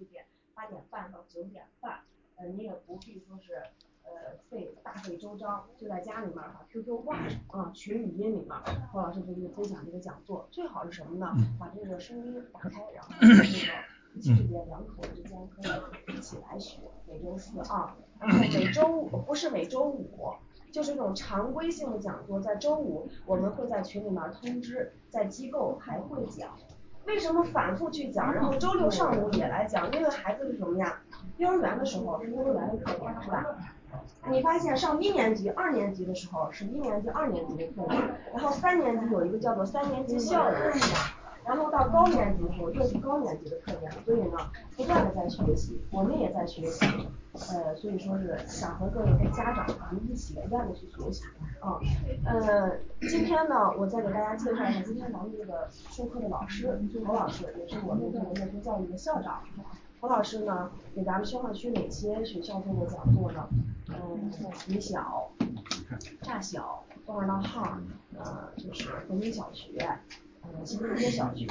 一点，八点半到九点半，呃你也不必说是呃费大费周章，就在家里面儿把 Q Q 挂上啊群语音里面儿，侯老师给你分享这个讲座，最好是什么呢？把这个声音打开，然后这个夫妻之间两口之间可以一起来学，每周四啊，然后每周五不是每周五就是这种常规性的讲座，在周五我们会在群里面儿通知，在机构还会讲为什么反复去讲，然后周六上午也来讲，因为孩子是什么呀？幼儿园的时候是幼儿园的课程是吧？你发现上一年级二年级的时候是一年级二年级的课程，然后三年级有一个叫做三年级校的课程然后到高年级的时候又是高年级的课件，所以呢不断的在学习，我们也在学习，呃所以说是想和各位跟家长咱们一起不断的去学习啊。呃今天呢我再给大家介绍一下今天咱们这个授课的老师，侯老师也是我们这个乐福教育的校长。侯老师呢给咱们宣化区哪些学校做过讲座呢？嗯李晓大小东二道号呃就是和平小学其实一些小学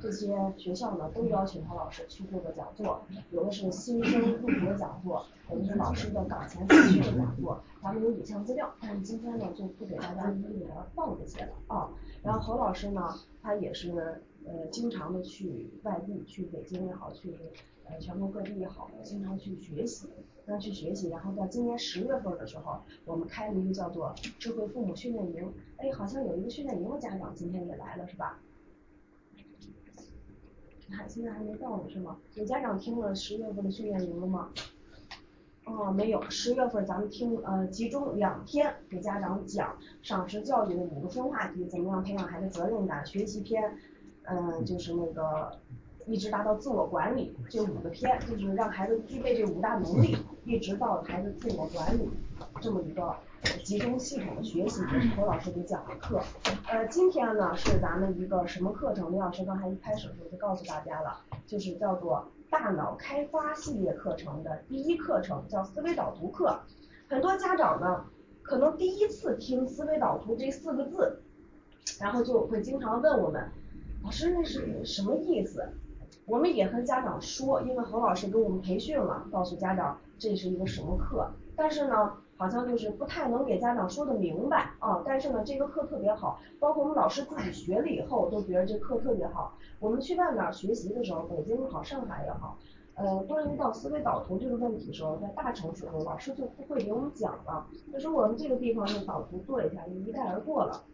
这些学校呢都邀请何老师去做个讲座，有的是新生入学讲座，有的是老师的岗前培训的讲座，咱们有影像资料，但是今天呢就不给大家一一的放这些了啊。然后何老师呢他也是呃经常的去外地去北京也好，去呃全国各地也好，经常去学习要去学习，然后在今年十月份的时候，我们开了一个叫做智慧父母训练营，诶好像有一个训练营的家长今天也来了是吧？还现在还没到呢是吗？有家长听了十月份的训练营了吗？哦没有，十月份咱们听呃集中两天给家长讲赏识教育的五个分话题，怎么样培养孩子责任感学习篇呃就是那个一直达到自我管理这五个篇，就是让孩子具备这五大能力，一直到孩子自我管理这么一个集中系统的学习，这是侯老师给讲的课。呃今天呢是咱们一个什么课程，李老师刚才一开始的时候就告诉大家了，就是叫做大脑开发系列课程的第一课程叫思维导图课。很多家长呢可能第一次听思维导图这四个字，然后就会经常问我们老师那是什么意思？我们也和家长说，因为何老师给我们培训了，告诉家长这是一个什么课，但是呢好像就是不太能给家长说的明白啊，但是呢这个课特别好，包括我们老师自己学了以后都觉得这课特别好。我们去外面学习的时候，北京也好，上海也好，呃关于到思维导图这个问题的时候，在大城市中老师就不会给我们讲了，就说我们这个地方用导图做一下就一带而过了。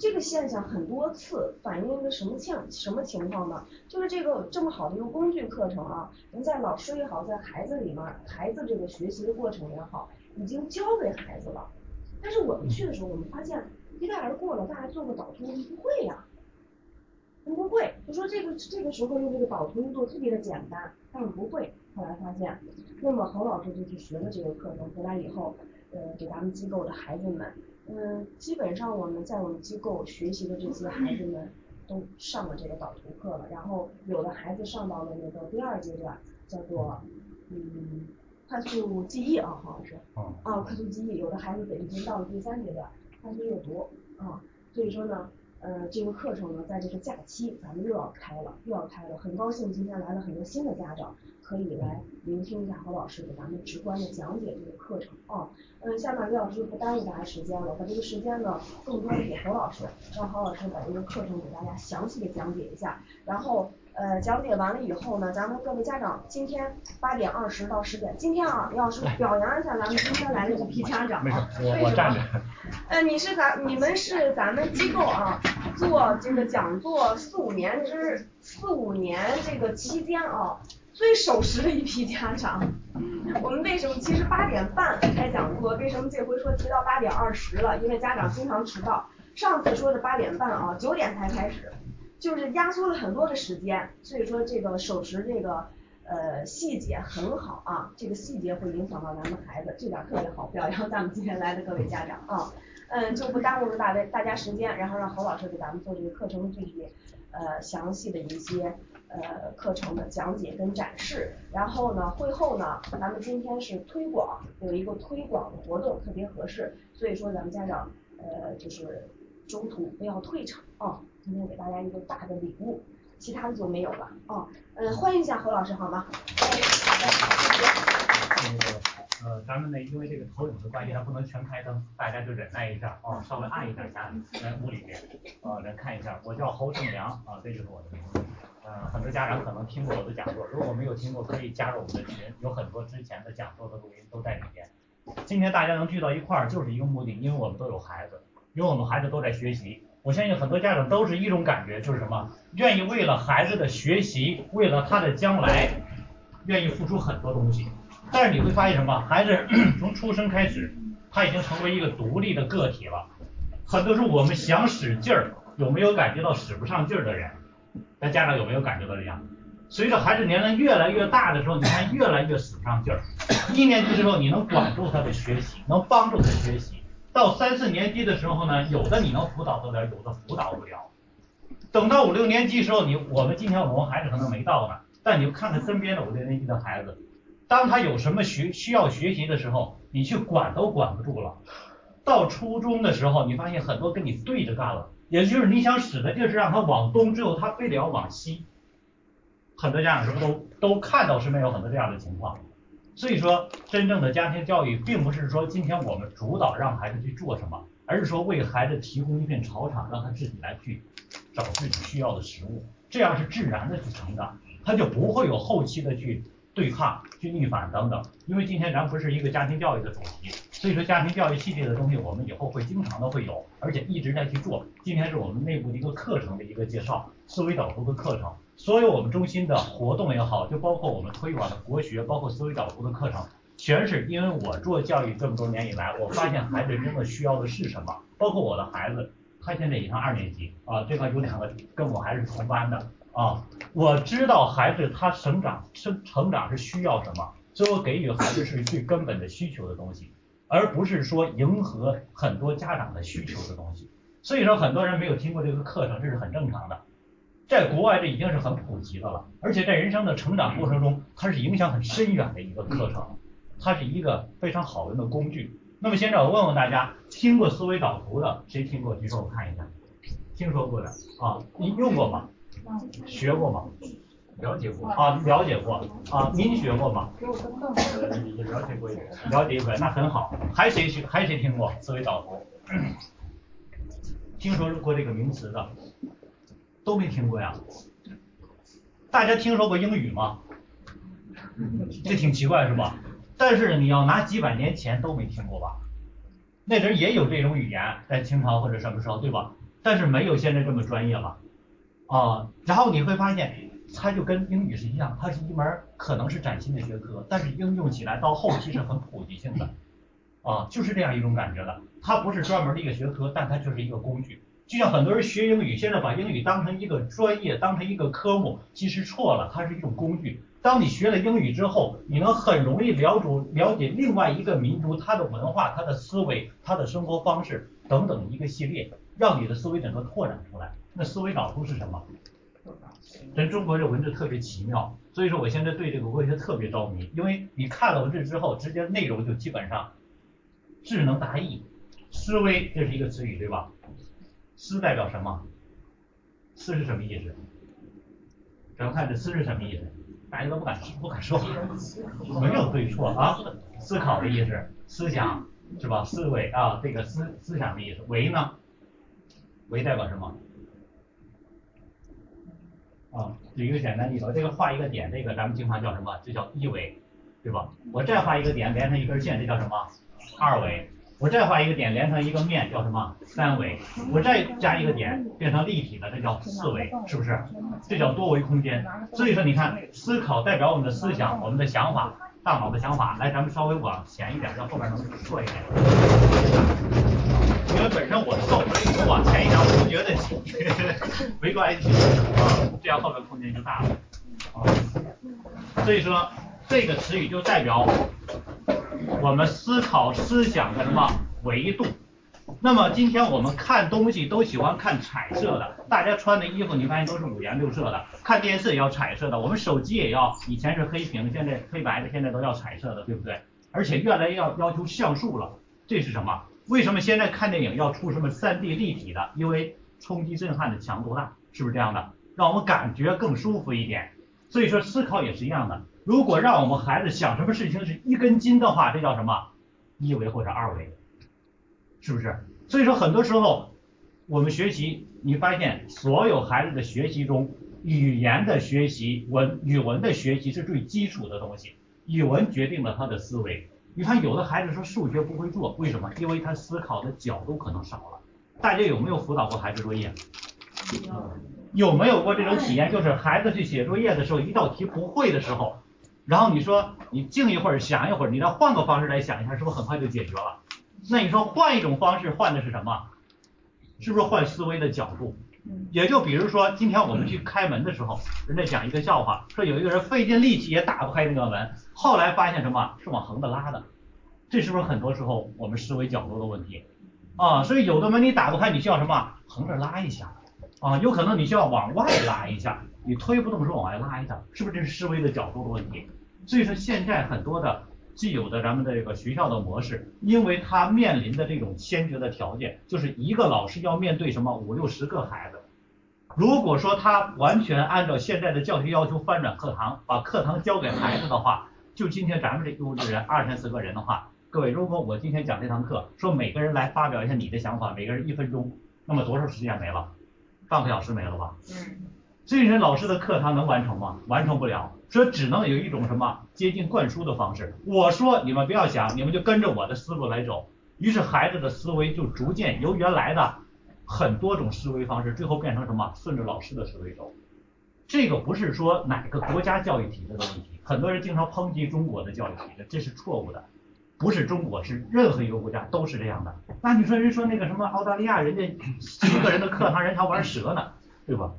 这个现象很多次反映一个什么情什么情况呢？就是这个这么好的一个工具课程啊，能在老师也好，在孩子里面孩子这个学习的过程也好，已经教给孩子了。但是我们去的时候我们发现一带而过了，大家做个导图他不会呀他不会，就说这个这个时候用这个导图做特别的简单，他们不会，后来发现那么侯老师就去学了这个课程，回来以后呃给咱们机构的孩子们嗯基本上我们在我们机构学习的这些孩子们都上了这个导图课了，然后有的孩子上到了那个第二阶段叫做嗯快速记忆啊好像是啊快速记忆，有的孩子已经到了第三阶段快速阅读啊所以说呢呃这个课程呢在这个假期咱们又要开了又要开了，很高兴今天来了很多新的家长可以来聆听一下何老师给咱们直观的讲解这个课程啊。嗯下面李老师就不耽误大家时间了，把这个时间呢更多的给何老师，让何老师把这个课程给大家详细的讲解一下，然后呃讲解完了以后呢，咱们各位家长今天八点二十到十点，今天啊李老师表扬一下咱们今天来的这批家长啊为什么呃你是咱你们是咱们机构啊做这个讲座四五年之四五年这个期间啊最守时的一批家长。我们为什么其实八点半开讲座，为什么这回说提到八点二十了，因为家长经常迟到，上次说的八点半啊九点才开始就是压缩了很多的时间，所以说这个守时这个呃细节很好啊，这个细节会影响到咱们孩子，这点特别好，表扬咱们今天来的各位家长啊。嗯就不耽误了大家大家时间，然后让侯老师给咱们做这个课程具体呃详细的一些呃课程的讲解跟展示，然后呢会后呢咱们今天是推广有一个推广的活动特别合适，所以说咱们家长呃就是中途不要退场啊，今天给大家一个大的礼物，其他的就没有了啊呃欢迎一下侯老师好吗？那个呃，咱们呢，因为这个投影的关系，它不能全开灯，大家就忍耐一下啊，稍微暗一点家在屋里面，啊，来看一下。我叫侯正良啊，这就是我的名字。呃，很多家长可能听过我的讲座，如果没有听过，可以加入我们的群，有很多之前的讲座的录音都在里面。今天大家能聚到一块儿，就是一个目的，因为我们都有孩子，因为我们孩子都在学习。我相信很多家长都是一种感觉，就是什么，愿意为了孩子的学习，为了他的将来，愿意付出很多东西。但是你会发现什么，孩子 从出生开始，他已经成为一个独立的个体了。很多时候我们想使劲儿，有没有感觉到使不上劲儿的人？那家长有没有感觉到这样？随着孩子年龄越来越大的时候，你看越来越使不上劲儿。一年级的时候，你能管住他的学习，能帮助他学习；到三四年级的时候呢，有的你能辅导得了，有的辅导不了。等到五六年级时候，你我们今天我们孩子可能没到呢，但你就看看身边的五六年级的孩子，当他有什么学需要学习的时候，你去管都管不住了。到初中的时候，你发现很多跟你对着干了，也就是你想使的劲是让他往东，最后他非得要往西。很多家长是不是都都看到身边有很多这样的情况？所以说，真正的家庭教育并不是说今天我们主导让孩子去做什么，而是说为孩子提供一片草场，让他自己来去找自己需要的食物，这样是自然的去成长，他就不会有后期的去对抗、去逆反等等。因为今天咱不是一个家庭教育的主题，所以说家庭教育系列的东西我们以后会经常的会有，而且一直在去做。今天是我们内部的一个课程的一个介绍，思维导图的课程。所有我们中心的活动也好，就包括我们推广的国学，包括思维导图的课程，全是因为我做教育这么多年以来，我发现孩子真的需要的是什么。包括我的孩子，他现在已上二年级啊，这块有两个跟我还是同班的啊，我知道孩子他成长成成长是需要什么，所以我给予孩子是最根本的需求的东西，而不是说迎合很多家长的需求的东西。所以说很多人没有听过这个课程，这是很正常的。在国外这已经是很普及的了，而且在人生的成长过程中，它是影响很深远的一个课程，它是一个非常好用的工具。那么现在我问问大家，听过思维导图的谁听过？举手我看一下。听说过的啊，你用过吗？学过吗？了解过啊，了解过啊，您学过吗？也了解过一点。了解过，那很好。还谁学？还谁听过思维导图？听说过这个名词的？都没听过呀，大家听说过英语吗？这挺奇怪是吧？但是你要拿几百年前都没听过吧？那阵也有这种语言，在清朝或者什么时候对吧？但是没有现在这么专业了啊。然后你会发现，它就跟英语是一样，它是一门可能是崭新的学科，但是应用起来到后期是很普及性的啊，就是这样一种感觉的。它不是专门的一个学科，但它就是一个工具。就像很多人学英语，现在把英语当成一个专业，当成一个科目，其实错了，它是一种工具。当你学了英语之后，你能很容易了解了解另外一个民族它的文化、它的思维、它的生活方式等等一个系列，让你的思维整个拓展出来。那思维导图是什么？咱中国这文字特别奇妙，所以说我现在对这个文学特别着迷，因为你看了文字之后，直接内容就基本上智能达意，思维这是一个词语，对吧？思代表什么？思是什么意思？咱们看这思是什么意思？大家都不敢不敢说，没有对错啊，思考的意思，思想是吧？思维啊，这个思思想的意思。维呢？维代表什么？啊，举一个简单例子，这个画一个点，这个咱们经常叫什么？这叫一维，对吧？我再画一个点，连成一根线，这叫什么？二维。我再画一个点，连成一个面，叫什么？三维。我再加一个点，变成立体的，这叫四维，是不是？这叫多维空间。所以说，你看，思考代表我们的思想，我们的想法，大脑的想法。来，咱们稍微往前一点，让后边能错一点。因为本身我瘦，所以说往前一点，我，没关系啊，这样后边空间就大了啊。所以说，这个词语就代表。我们思考思想的什么维度？那么今天我们看东西都喜欢看彩色的，大家穿的衣服你发现都是五颜六色的，看电视也要彩色的，我们手机也要，以前是黑屏，现在黑白的，现在都要彩色的，对不对？而且越来越要要求像素了，这是什么？为什么现在看电影要出什么三 D 立体的？因为冲击震撼的强度大，是不是这样的？让我们感觉更舒服一点。所以说思考也是一样的。如果让我们孩子想什么事情是一根筋的话，这叫什么？一维或者二维，是不是？所以说很多时候我们学习，你发现所有孩子的学习中，语言的学习、文语文的学习是最基础的东西，语文决定了他的思维。你看有的孩子说数学不会做，为什么？因为他思考的角度可能少了。大家有没有辅导过孩子作业？有没有过这种体验？就是孩子去写作业的时候，一道题不会的时候，然后你说你静一会儿想一会儿，你再换个方式来想一下，是不是很快就解决了？那你说换一种方式，换的是什么？是不是换思维的角度？也就比如说今天我们去开门的时候，人家讲一个笑话，说有一个人费尽力气也打不开那个门，后来发现什么？是往横的拉的。这是不是很多时候我们思维角度的问题？啊，所以有的门你打不开，你需要什么？横着拉一下。啊，有可能你需要往外拉一下，你推不动时候往外拉一下，是不是这是思维的角度的问题？所以说现在很多的既有的咱们的这个学校的模式，因为它面临的这种先决的条件，就是一个老师要面对什么五六十个孩子。如果说他完全按照现在的教学要求翻转课堂，把课堂交给孩子的话，就今天咱们这幼稚园二三十个人的话，各位，如果我今天讲这堂课，说每个人来发表一下你的想法，每个人一分钟，那么多少时间没了？半个小时没了吧？嗯。所以说老师的课堂能完成吗？完成不了，所以只能有一种什么接近灌输的方式。我说你们不要想，你们就跟着我的思路来走。于是孩子的思维就逐渐由原来的很多种思维方式，最后变成什么？顺着老师的思维走。这个不是说哪个国家教育体制的问题，很多人经常抨击中国的教育体制，这是错误的。不是中国，是任何一个国家都是这样的。那你说人说那个什么澳大利亚，人家十个人的课堂，人还玩蛇呢，对吧？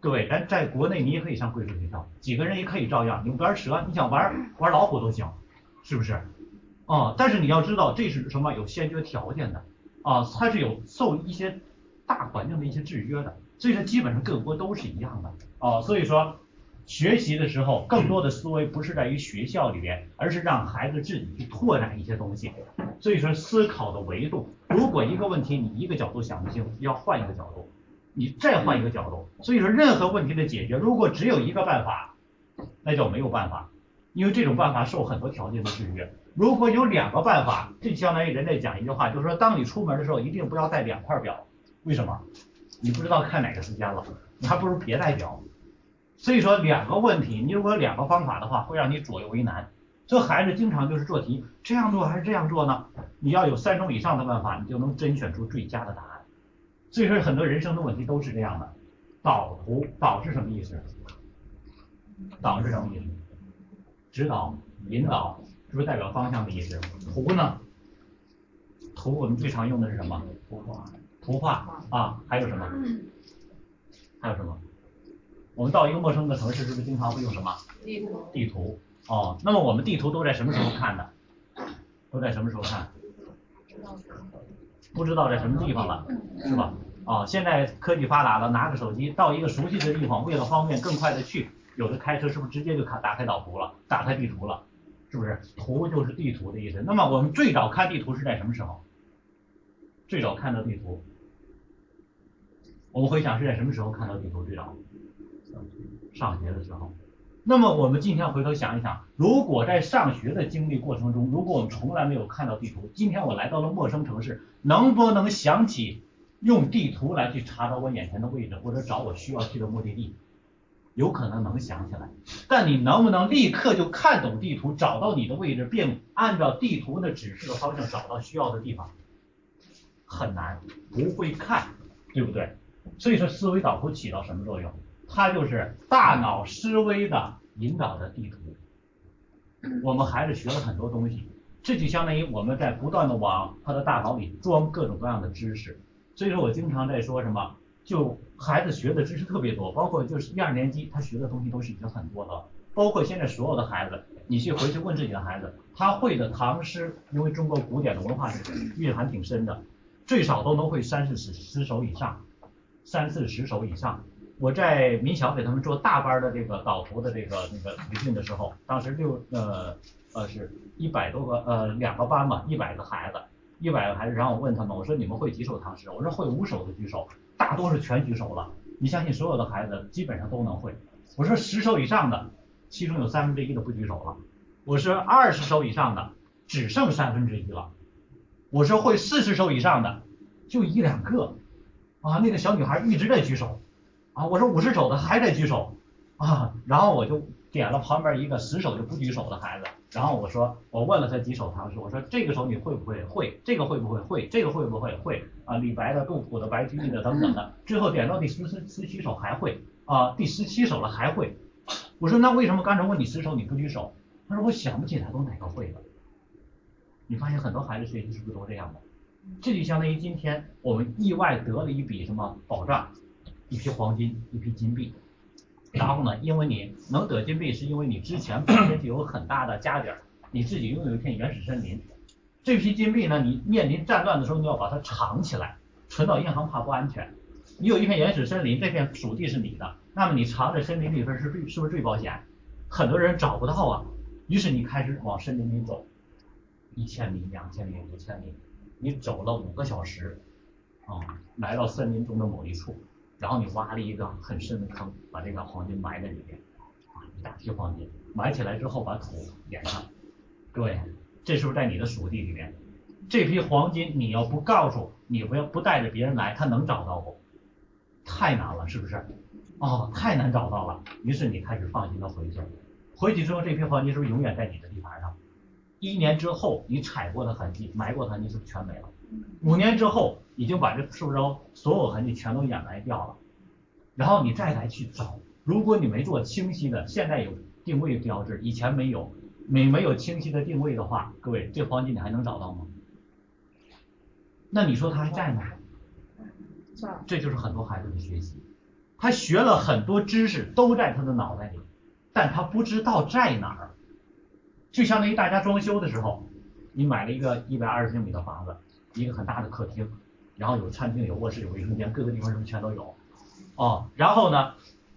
各位，咱在国内你也可以上贵族学校，几个人也可以照样，你玩蛇，你想玩玩老虎都行，是不是？哦，但是你要知道这是什么有先决条件的啊，它是有受一些大环境的一些制约的，所以说基本上各国都是一样的啊，所以说。学习的时候，更多的思维不是在于学校里边，而是让孩子自己去拓展一些东西。所以说，思考的维度，如果一个问题你一个角度想不清，要换一个角度，你再换一个角度。所以说，任何问题的解决，如果只有一个办法，那叫没有办法，因为这种办法受很多条件的制约。如果有两个办法，这相当于人类讲一句话，就是说，当你出门的时候，一定不要带两块表。为什么？你不知道看哪个时间了，你还不如别带表。所以说两个问题，你如果两个方法的话，会让你左右为难。这孩子经常就是做题，这样做还是这样做呢？你要有三种以上的办法，你就能甄选出最佳的答案。所以说很多人生的问题都是这样的。导图导是什么意思？导是什么意思？指导、引导，是不是代表方向的意思？图呢？图我们最常用的是什么？图画。图画啊，还有什么？还有什么？我们到一个陌生的城市，是不是经常会用什么地图？地图哦，那么我们地图都在什么时候看的？都在什么时候看？不知道在什么地方了，是吧？哦，现在科技发达了，拿个手机到一个熟悉的地方，为了方便更快的去，有的开车是不是直接就看打开导图了，打开地图了，是不是？图就是地图的意思。那么我们最早看地图是在什么时候？最早看到地图，我们回想是在什么时候看到地图最早？上学的时候，那么我们今天回头想一想，如果在上学的经历过程中，如果我们从来没有看到地图，今天我来到了陌生城市，能不能想起用地图来去查找我眼前的位置，或者找我需要去的目的地？有可能能想起来，但你能不能立刻就看懂地图，找到你的位置，并按照地图的指示的方向找到需要的地方？很难，不会看，对不对？所以说思维导图起到什么作用？它就是大脑思维的引导的地图。我们孩子学了很多东西，这就相当于我们在不断的往他的大脑里装各种各样的知识。所以说我经常在说什么，就孩子学的知识特别多，包括就是一二年级他学的东西都是已经很多了。包括现在所有的孩子，你去回去问自己的孩子，他会的唐诗，因为中国古典的文化蕴含挺深的，最少都能会三四十十首以上，三四十首以上。我在民小给他们做大班的这个导图的这个那个培训的时候，当时六呃呃是一百多个呃两个班嘛，一百个孩子，一百个孩子，然后我问他们，我说你们会几首唐诗？我说会五首的举手，大多数全举手了。你相信所有的孩子基本上都能会。我说十首以上的，其中有三分之一的不举手了。我说二十首以上的，只剩三分之一了。我说会四十首以上的，就一两个。啊，那个小女孩一直在举手。啊，我说五十手的还得举手。啊，然后我就点了旁边一个十手就不举手的孩子，然后我说，我问了他几手唐诗，我说这个手你会不会？会，这个会不会？会，这个会不会？会。啊，李白的、杜甫的、白居易的等等的，最后点到第十十十七首还会。啊，第十七首了还会。我说那为什么刚才问你十首你不举手？他说我想不起来都哪个会了。你发现很多孩子学习是不是都这样的？这就相当于今天我们意外得了一笔什么保障，一批黄金，一批金币。然后呢，因为你能得金币，是因为你之前本身就有很大的家底儿，你自己拥有一片原始森林。这批金币呢，你面临战乱的时候，你要把它藏起来，存到银行怕不安全。你有一片原始森林，这片属地是你的，那么你藏在森林里边是最是不是最保险？很多人找不到啊，于是你开始往森林里走，一千米、两千米、五千米，你走了五个小时，啊，来到森林中的某一处。然后你挖了一个很深的坑，把这个黄金埋在里面，啊，一大批黄金，埋起来之后把土掩上。各位，这是不是在你的属地里面？这批黄金你要不告诉，你不要不带着别人来，他能找到不？太难了，是不是？哦，太难找到了。于是你开始放心的回去，回去之后这批黄金是不是永远在你的地盘上？一年之后你踩过的痕迹、埋过的痕迹是不是全没了？五年之后，已经把这树桩所有痕迹全都掩埋掉了，然后你再来去找，如果你没做清晰的，现在有定位标志，以前没有，没没有清晰的定位的话，各位，这黄金你还能找到吗？那你说他还在吗？这就是很多孩子的学习，他学了很多知识都在他的脑袋里，但他不知道在哪儿。就相当于大家装修的时候，你买了一个一百二十平米的房子。一个很大的客厅，然后有餐厅、有卧室、有卫生间，各个地方什么全都有。哦，然后呢，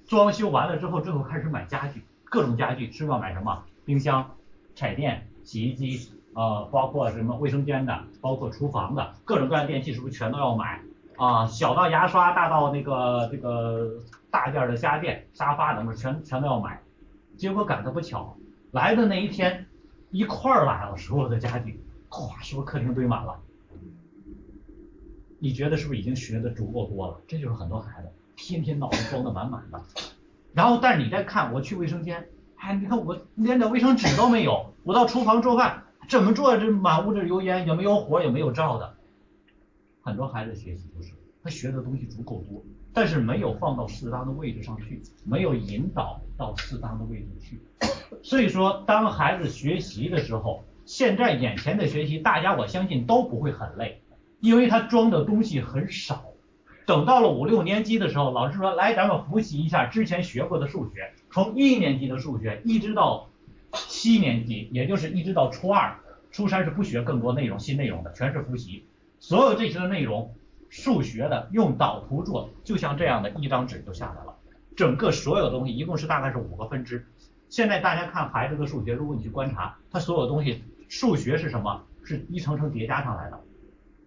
装修完了之后，最后开始买家具，各种家具是要买什么？冰箱、彩电、洗衣机，呃，包括什么卫生间的，包括厨房的，各种各样电器是不是全都要买？啊，小到牙刷，大到那个这个大件的家电、沙发等等，全全都要买。结果赶得不巧，来的那一天一块儿来了，所有的家具，咵，是不是客厅堆满了？你觉得是不是已经学的足够多了？这就是很多孩子天天脑子装的满满的，然后但是你再看我去卫生间，哎，你看我连点卫生纸都没有，我到厨房做饭怎么做？这满屋子油烟，也没有火，也没有灶的。很多孩子学习就是他学的东西足够多，但是没有放到适当的位置上去，没有引导到适当的位置去。所以说，当孩子学习的时候，现在眼前的学习，大家我相信都不会很累。因为他装的东西很少，等到了五六年级的时候，老师说来咱们复习一下之前学过的数学，从一年级的数学一直到七年级，也就是一直到初二、初三是不学更多内容、新内容的，全是复习。所有这些的内容，数学的用导图做，就像这样的一张纸就下来了。整个所有东西一共是大概是五个分支。现在大家看孩子的数学，如果你去观察，他所有东西，数学是什么？是一层层叠加上来的。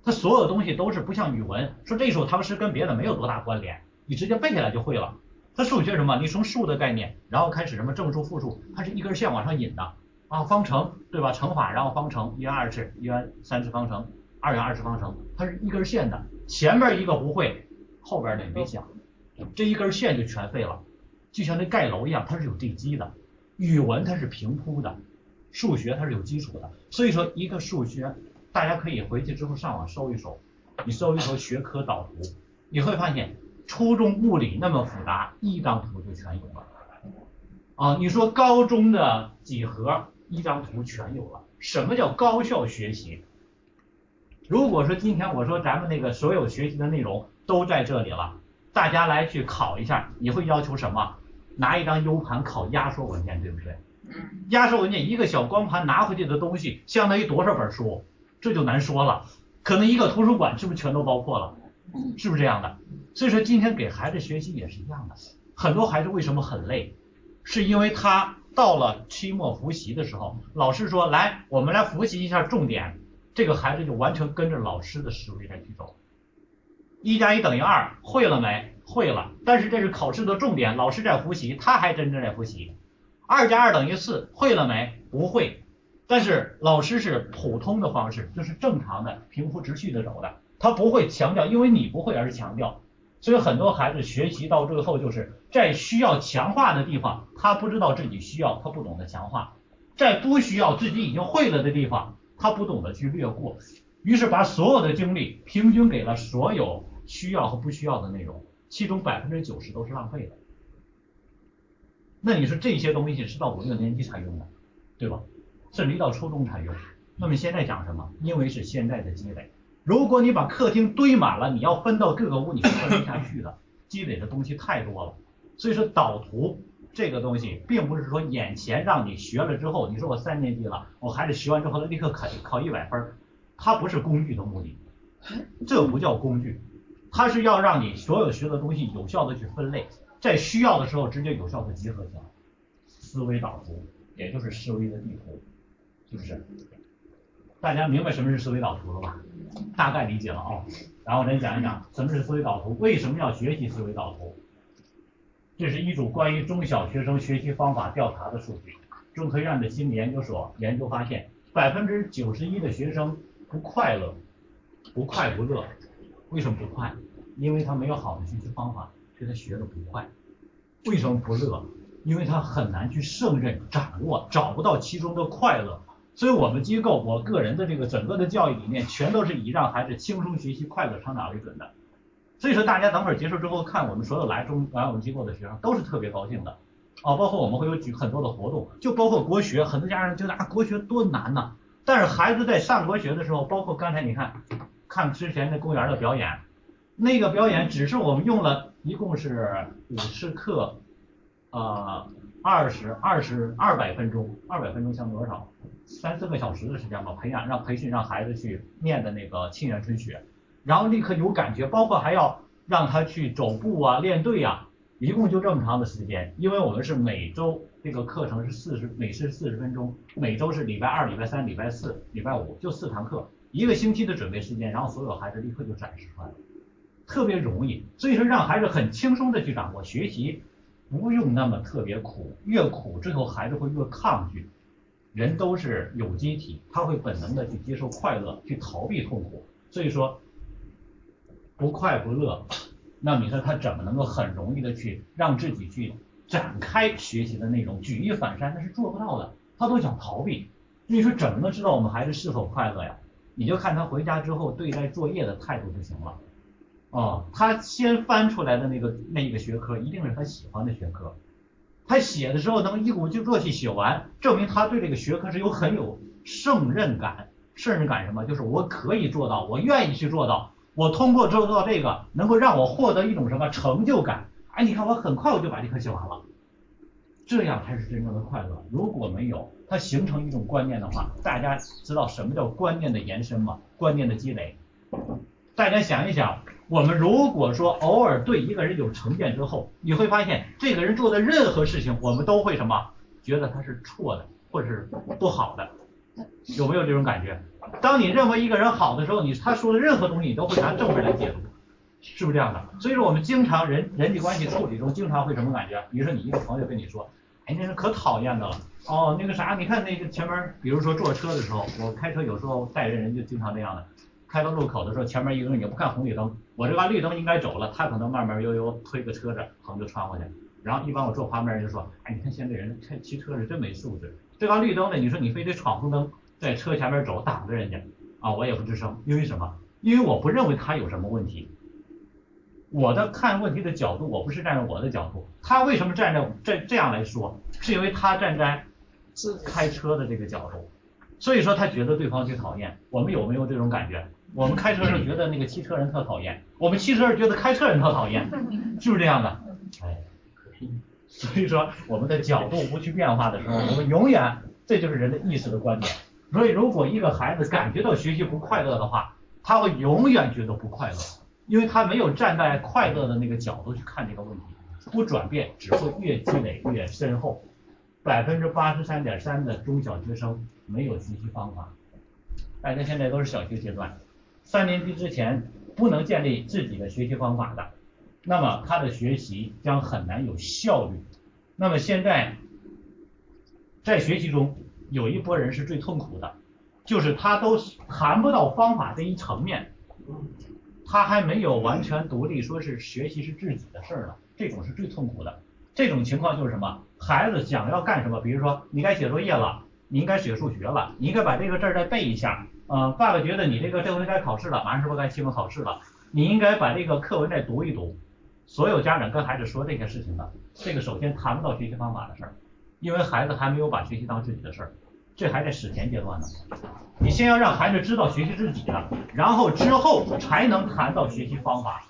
它所有东西都是不像语文，说这首唐诗跟别的没有多大关联，你直接背下来就会了。它数学什么？你从数的概念，然后开始什么正数、负数，它是一根线往上引的啊，方程对吧？乘法，然后方程一元二次，一元三次方程，二元二次方程，它是一根线的。前边一个不会，后边的也没想，这一根线就全废了。就像那盖楼一样，它是有地基的。语文它是平铺的，数学它是有基础的。所以说一个数学。大家可以回去之后上网搜一搜，你搜一搜学科导图，你会发现初中物理那么复杂，一张图就全有了。啊，你说高中的几何，一张图全有了。什么叫高效学习？如果说今天我说咱们那个所有学习的内容都在这里了，大家来去考一下，你会要求什么？拿一张 U 盘考压缩文件，对不对？压缩文件一个小光盘拿回去的东西，相当于多少本书？这就难说了，可能一个图书馆是不是全都包括了？是不是这样的？所以说今天给孩子学习也是一样的，很多孩子为什么很累？是因为他到了期末复习的时候，老师说来，我们来复习一下重点，这个孩子就完全跟着老师的思维来去走。一加一等于二，会了没？会了，但是这是考试的重点，老师在复习，他还真正在复习。二加二等于四，会了没？不会。但是老师是普通的方式，就是正常的平铺直叙的走的，他不会强调，因为你不会而强调。所以很多孩子学习到最后，就是在需要强化的地方，他不知道自己需要，他不懂得强化；在不需要自己已经会了的地方，他不懂得去略过。于是把所有的精力平均给了所有需要和不需要的内容，其中百分之九十都是浪费的。那你说这些东西是到五六年级才用的，对吧？甚至一到初中才用。那么现在讲什么？因为是现在的积累。如果你把客厅堆满了，你要分到各个屋，你是分不下去的。积累的东西太多了。所以说导图这个东西，并不是说眼前让你学了之后，你说我三年级了，我孩子学完之后他立刻考考一百分，它不是工具的目的，这不叫工具，它是要让你所有学的东西有效的去分类，在需要的时候直接有效的结合起来。思维导图，也就是思维的地图。是不是？大家明白什么是思维导图了吧？大概理解了啊。然后咱讲一讲什么是思维导图，为什么要学习思维导图？这是一组关于中小学生学习方法调查的数据。中科院的心理研究所研究发现，百分之九十一的学生不快乐，不快不乐。为什么不快？因为他没有好的学习方法，所以他学的不快。为什么不乐？因为他很难去胜任、掌握，找不到其中的快乐。所以，我们机构，我个人的这个整个的教育理念，全都是以让孩子轻松学习、快乐成长为准的。所以说，大家等会儿结束之后看我们所有来中来我们机构的学生，都是特别高兴的啊。包括我们会有举很多的活动，就包括国学，很多家长觉得啊，国学多难呐。但是孩子在上国学的时候，包括刚才你看看之前的公园的表演，那个表演只是我们用了一共是五十课，呃。二十二十二百分钟，二百分钟相当多少？三四个小时的时间吧，培养让培训让孩子去念的那个《沁园春雪》，然后立刻有感觉，包括还要让他去走步啊、练队啊，一共就这么长的时间。因为我们是每周这个课程是四十，每次四十分钟，每周是礼拜二、礼拜三、礼拜四、礼拜五就四堂课，一个星期的准备时间，然后所有孩子立刻就展示出来了，特别容易。所以说让孩子很轻松的去掌握学习。不用那么特别苦，越苦之后孩子会越抗拒。人都是有机体，他会本能的去接受快乐，去逃避痛苦。所以说不快不乐，那你说他怎么能够很容易的去让自己去展开学习的内容？举一反三那是做不到的，他都想逃避。你说怎么能知道我们孩子是否快乐呀？你就看他回家之后对待作业的态度就行了。哦，他先翻出来的那个那一个学科一定是他喜欢的学科，他写的时候能一鼓作气写完，证明他对这个学科是有很有胜任感，胜任感什么？就是我可以做到，我愿意去做到，我通过做到这个能够让我获得一种什么成就感？哎，你看我很快我就把这课写完了，这样才是真正的快乐。如果没有，它形成一种观念的话，大家知道什么叫观念的延伸吗？观念的积累，大家想一想。我们如果说偶尔对一个人有成见之后，你会发现这个人做的任何事情，我们都会什么？觉得他是错的，或者是不好的，有没有这种感觉？当你认为一个人好的时候，你他说的任何东西，你都会拿正面来解读，是不是这样的？所以说我们经常人人际关系处理中，经常会什么感觉？比如说你一个朋友跟你说，哎，那人可讨厌的了，哦，那个啥，你看那个前面，比如说坐车的时候，我开车有时候带人，人就经常这样的。开到路口的时候，前面一个人也不看红绿灯，我这个绿灯应该走了，他可能慢慢悠悠推个车子，可能就穿过去。然后一般我坐旁边人就说，哎，你看现在人开骑车是真没素质。这个绿灯呢，你说你非得闯红灯，在车前面走挡着人家，啊，我也不吱声，因为什么？因为我不认为他有什么问题。我的看问题的角度，我不是站在我的角度，他为什么站在这这样来说？是因为他站在开车的这个角度，所以说他觉得对方最讨厌。我们有没有这种感觉？我们开车时觉得那个骑车人特讨厌，我们骑车时觉得开车人特讨厌，是不是这样的？哎，所以说我们的角度不去变化的时候，我们永远这就是人的意识的观点。所以如果一个孩子感觉到学习不快乐的话，他会永远觉得不快乐，因为他没有站在快乐的那个角度去看这个问题，不转变只会越积累越深厚。百分之八十三点三的中小学生没有学习方法，大家现在都是小学阶段。三年级之前不能建立自己的学习方法的，那么他的学习将很难有效率。那么现在在学习中有一波人是最痛苦的，就是他都谈不到方法这一层面，他还没有完全独立，说是学习是自己的事儿了，这种是最痛苦的。这种情况就是什么？孩子想要干什么？比如说你该写作业了，你应该写数学了，你应该把这个字儿再背一下。呃，爸爸觉得你这个这回该考试了，马上是不是该期末考试了？你应该把这个课文再读一读。所有家长跟孩子说这些事情的，这个首先谈不到学习方法的事儿，因为孩子还没有把学习当自己的事儿，这还在史前阶段呢。你先要让孩子知道学习自己的，然后之后才能谈到学习方法。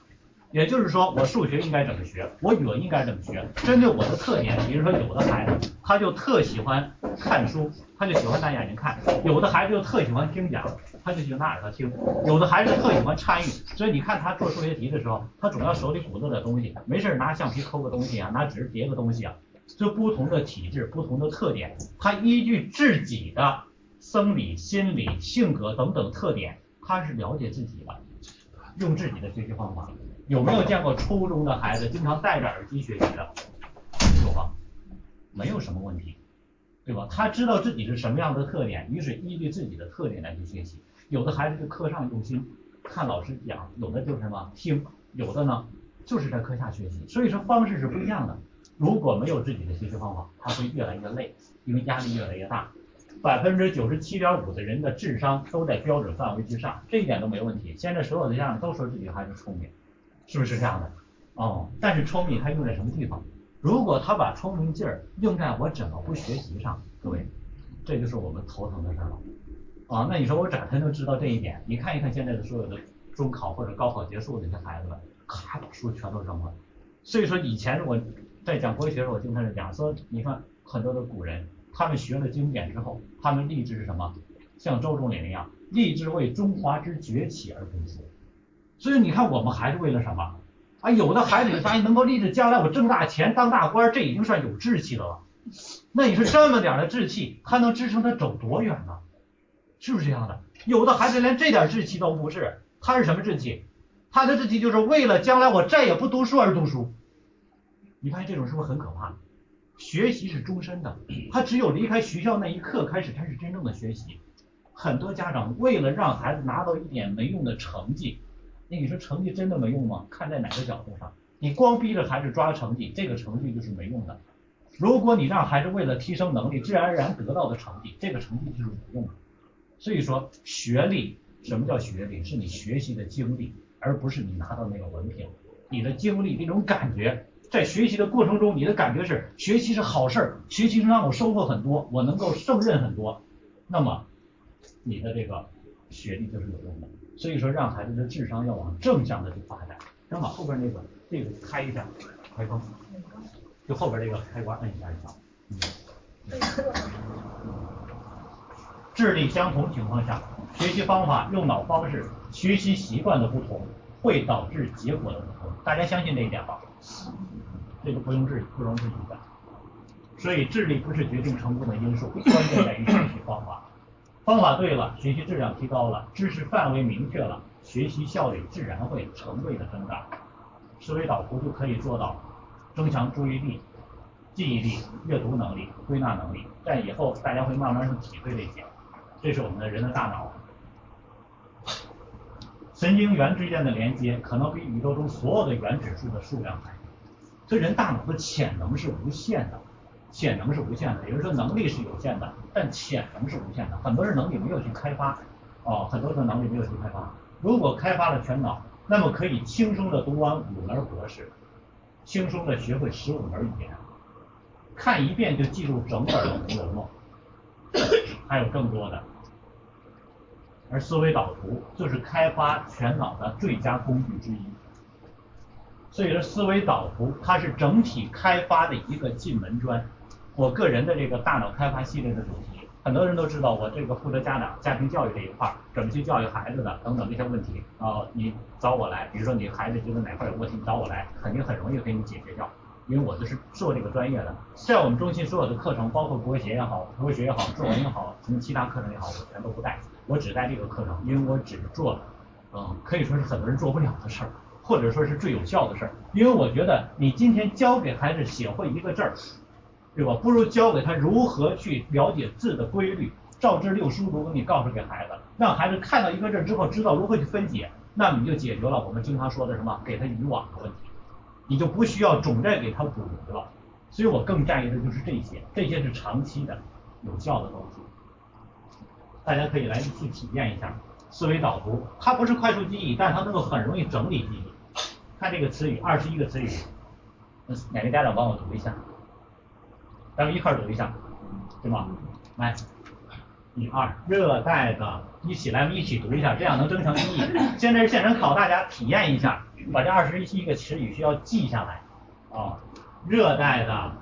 也就是说，我数学应该怎么学，我语文应该怎么学，针对我的特点，比如说有的孩子他就特喜欢看书，他就喜欢拿眼睛看；有的孩子就特喜欢听讲，他就喜欢拿耳朵听；有的孩子特喜欢参与，所以你看他做数学题的时候，他总要手里鼓捣点东西，没事拿橡皮抠个东西啊，拿纸叠个东西啊。就不同的体质、不同的特点，他依据自己的生理、心理、性格等等特点，他是了解自己的，用自己的学习方法。有没有见过初中的孩子经常戴着耳机学习的？有吗？没有什么问题，对吧？他知道自己是什么样的特点，于是依据自己的特点来去学习。有的孩子就课上用心，看老师讲；有的就是什么听；有的呢就是在课下学习。所以说方式是不一样的。如果没有自己的学习方法，他会越来越累，因为压力越来越大。百分之九十七点五的人的智商都在标准范围之上，这一点都没问题。现在所有的家长都说自己孩子聪明。是不是这样的？哦，但是聪明他用在什么地方？如果他把聪明劲儿用在我怎么不学习上，各位，这就是我们头疼的事儿了。啊，那你说我怎才能知道这一点？你看一看现在的所有的中考或者高考结束的那些孩子们，咔把书全都扔了。所以说以前我在讲国学的时候，我经常是讲说，你看很多的古人，他们学了经典之后，他们立志是什么？像周总理那样，立志为中华之崛起而读书。所以你看，我们孩子为了什么啊？有的孩子你发现能够立志将来我挣大钱当大官，这已经算有志气的了。那你说这么点的志气，他能支撑他走多远呢？是不是这样的？有的孩子连这点志气都不是，他是什么志气？他的志气就是为了将来我再也不读书而读书。你发现这种是不是很可怕？学习是终身的，他只有离开学校那一刻开始才是真正的学习。很多家长为了让孩子拿到一点没用的成绩。那你说成绩真的没用吗？看在哪个角度上？你光逼着孩子抓成绩，这个成绩就是没用的。如果你让孩子为了提升能力，自然而然得到的成绩，这个成绩就是有用的。所以说，学历，什么叫学历？是你学习的经历，而不是你拿到那个文凭。你的经历，那种感觉，在学习的过程中，你的感觉是学习是好事儿，学习能让我收获很多，我能够胜任很多，那么你的这个学历就是有用的。所以说，让孩子的智商要往正向的去发展。先把后边那个这个开一下，开关，就后边这个开关摁一下就行。嗯。智力相同情况下，学习方法、用脑方式、学习习惯的不同，会导致结果的不同。大家相信这一点吧？这个不用质疑，不容置疑的。所以，智力不是决定成功的因素，关键在于学习方法。方法对了，学习质量提高了，知识范围明确了，学习效率自然会成倍的增长。思维导图就可以做到增强注意力、记忆力、阅读能力、归纳能力。在以后大家会慢慢去体会这些。这是我们的人的大脑，神经元之间的连接可能比宇宙中所有的原子数的数量还多。所以人大脑的潜能是无限的。潜能是无限的，也就是说能力是有限的，但潜能是无限的。很多人能力没有去开发，哦，很多人能力没有去开发。如果开发了全脑，那么可以轻松的读完五门博士，轻松的学会十五门语言，看一遍就记住整本的《红楼梦》，还有更多的。而思维导图就是开发全脑的最佳工具之一。所以说，思维导图它是整体开发的一个进门砖。我个人的这个大脑开发系列的主题，很多人都知道，我这个负责家长家庭教育这一块，怎么去教育孩子的等等这些问题啊，你找我来，比如说你孩子觉得哪块有问题，你找我来，肯定很容易给你解决掉，因为我就是做这个专业的。在我们中心所有的课程，包括国学也好，国学也好，作文也好，什么其他课程也好，我全都不带，我只带这个课程，因为我只做，嗯，可以说是很多人做不了的事儿，或者说是最有效的事儿，因为我觉得你今天教给孩子写会一个字儿。对吧？不如教给他如何去了解字的规律，照之六书读，你告诉给孩子，让孩子看到一个字之后知道如何去分解，那么你就解决了我们经常说的什么，给他渔网的问题，你就不需要总在给他补鱼了。所以我更在意的就是这些，这些是长期的有效的东西。大家可以来一起体验一下思维导图，它不是快速记忆，但它能够很容易整理记忆。看这个词语，二十一个词语，哪个家长帮我读一下？咱们一块儿读一下，对吗？来，一二，热带的，一起来，我们一起读一下，这样能增强记忆。现在是现场考大家体验一下，把这二十一个词语需要记下来啊。热带的，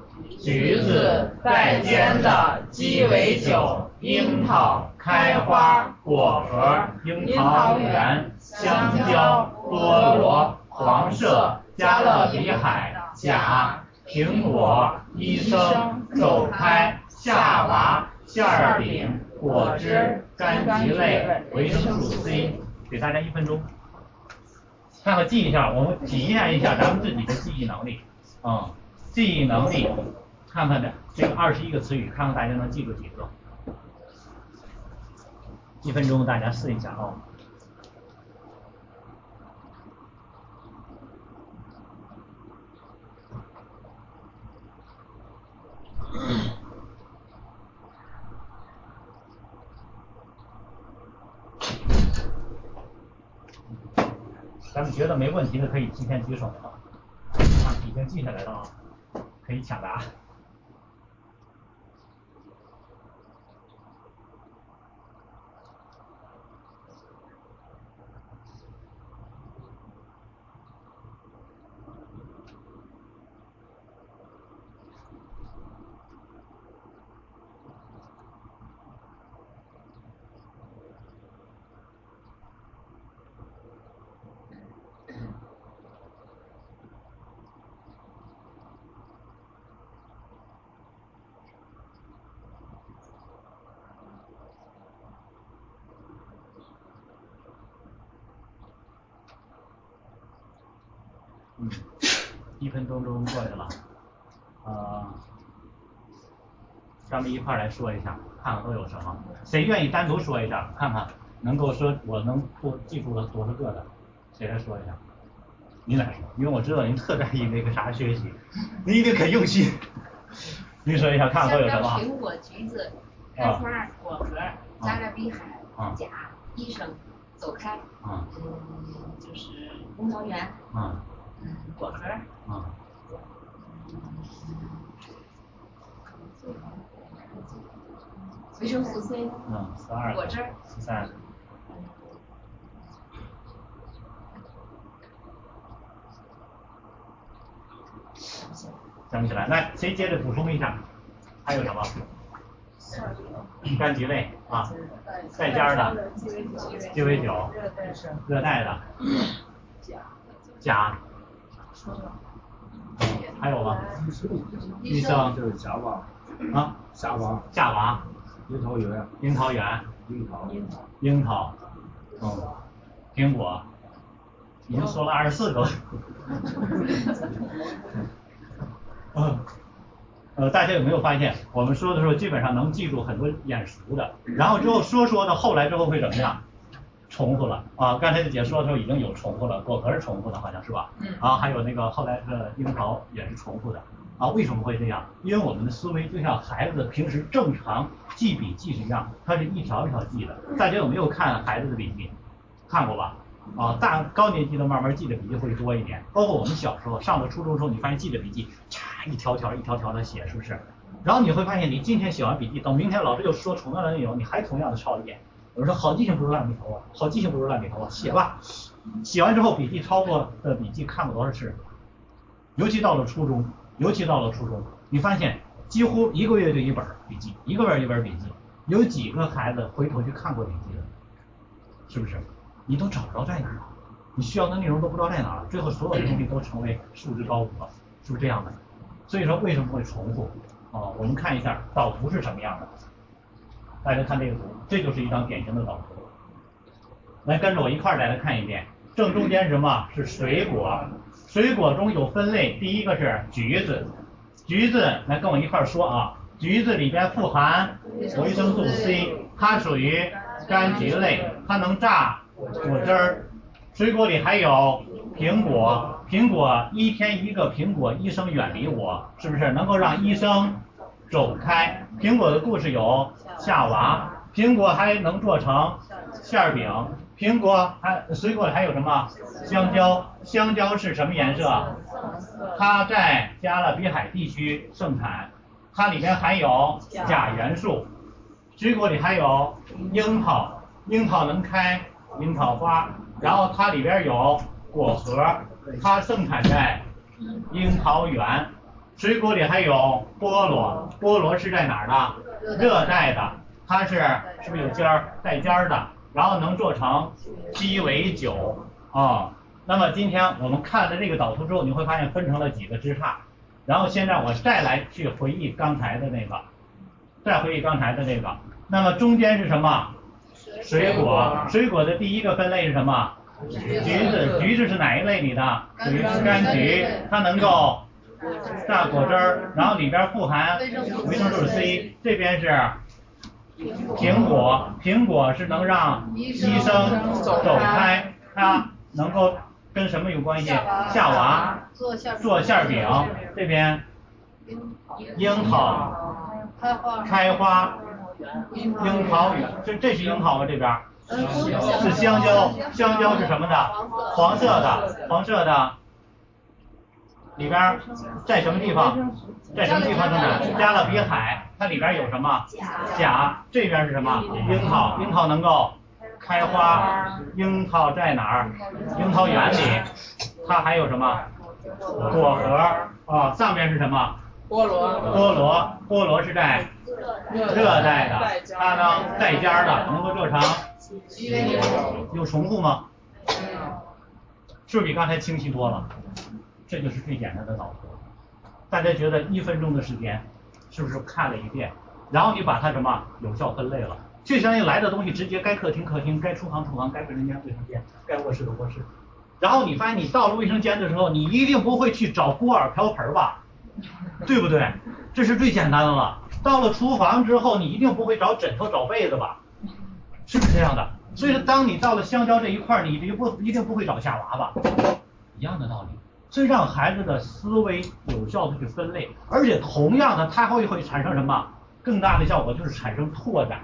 橘子带尖的鸡尾酒，樱桃开花果核，樱桃园，香蕉菠萝，黄色加勒比海，甲苹果，医生走开，夏娃馅饼，果汁柑橘类，维生素 C，给大家一分钟，看看记一下，我们体验一下咱们自己的记忆能力啊。记忆能力，看看这这个二十一个词语，看看大家能记住几个？一分钟，大家试一下啊。咱们觉得没问题的，可以提前举手啊，已经记下来了啊。可以抢答。嗯，一分钟钟过去了，呃，咱们一块来说一下，看看都有什么。谁愿意单独说一下，看看能够说我能多记住了多少个的，谁来说一下？你来说，因为我知道您特在意那个啥学习，您一定很用心。您说一下，看看都有什么？苹果、橘子、开花、果核、加勒比海、甲、医生、走开。嗯。就是公交员。嗯。嗯，果核。嗯。维生素 C。嗯，十二。果汁。十三。想不起来，那谁接着补充一下？还有什么？柑橘类啊，带尖儿的，鸡尾酒，热带的，甲。还有吗？医生。就是夏娃。啊。夏娃。夏娃。樱桃园。樱桃园。樱桃。樱桃。嗯。苹果。已经说了二十四个。嗯。呃，大家有没有发现，我们说的时候基本上能记住很多眼熟的，然后之后说说呢后来之后会怎么样？重复了啊！刚才的姐说的时候已经有重复了，果壳是重复的，好像是吧？嗯。啊，还有那个后来的樱桃也是重复的啊？为什么会这样？因为我们的思维就像孩子平时正常记笔记是一样，它是一条一条记的。大家有没有看孩子的笔记？看过吧？啊，大高年级的慢慢记的笔记会多一点。包括我们小时候上了初中之后，你发现记的笔记，嚓一条条一条条的写，是不是？然后你会发现，你今天写完笔记，等明天老师又说同样的内容，你还同样的抄一遍。我说好记性不如烂笔头啊，好记性不如烂笔头啊，写吧。写完之后笔记抄过的笔记看过多少次？尤其到了初中，尤其到了初中，你发现几乎一个月就一本笔记，一个月一本笔记，有几个孩子回头去看过笔记的？是不是？你都找不着在哪儿，你需要的内容都不知道在哪儿，最后所有的东西都成为束之高阁，是不是这样的？所以说为什么会重复？啊，我们看一下导图是什么样的。大家看这个图，这就是一张典型的导图。来跟着我一块儿来来看一遍。正中间是什么？是水果。水果中有分类，第一个是橘子，橘子来跟我一块儿说啊，橘子里边富含维生素 C，它属于柑橘类，它能榨果汁儿。水果里还有苹果，苹果一天一个苹果，医生远离我，是不是能够让医生走开？苹果的故事有夏娃，苹果还能做成馅儿饼，苹果还水果还有什么？香蕉，香蕉是什么颜色？它在加勒比海地区盛产，它里面含有钾元素。水果里还有樱桃，樱桃能开樱桃花，然后它里边有果核，它盛产在樱桃园。水果里还有菠萝，菠萝是在哪儿的？热带的，它是是不是有尖儿带尖儿的？然后能做成鸡尾酒啊。那么今天我们看了这个导图之后，你会发现分成了几个枝杈。然后现在我再来去回忆刚才的那个，再回忆刚才的那个。那么中间是什么？水果，水果的第一个分类是什么？橘子，橘子是哪一类里的？属于柑橘，它能够榨果汁儿，然后里边富含维生素 C。这边是苹果，苹果是能让医生走开，它能够跟什么有关系？夏娃做馅饼，这边樱桃开花。樱桃园，这这是樱桃吗？这边是香蕉，香蕉是什么的？黄色的，黄色的。里边在什么地方？在什么地方生产？加勒比海，它里边有什么？钾。这边是什么？樱桃，樱桃能够开花。樱桃在哪儿？樱桃园里。它还有什么？果核啊，上面是什么？菠萝。菠萝，菠萝是在。热带的，它呢带尖儿的，能够做成有重复吗？是不是比刚才清晰多了？这就是最简单的导图。大家觉得一分钟的时间，是不是看了一遍？然后你把它什么有效分类了，就相当于来的东西直接该客厅客厅，该厨房厨房，该卫生间卫生间，该卧室的卧室。然后你发现你到了卫生间的时候，你一定不会去找锅碗瓢盆吧？对不对？这是最简单的了。到了厨房之后，你一定不会找枕头找被子吧？是不是这样的？所以说，当你到了香蕉这一块，你一定不一定不会找夏娃吧？一样的道理。所以让孩子的思维有效的去分类，而且同样的，它会会产生什么更大的效果？就是产生拓展。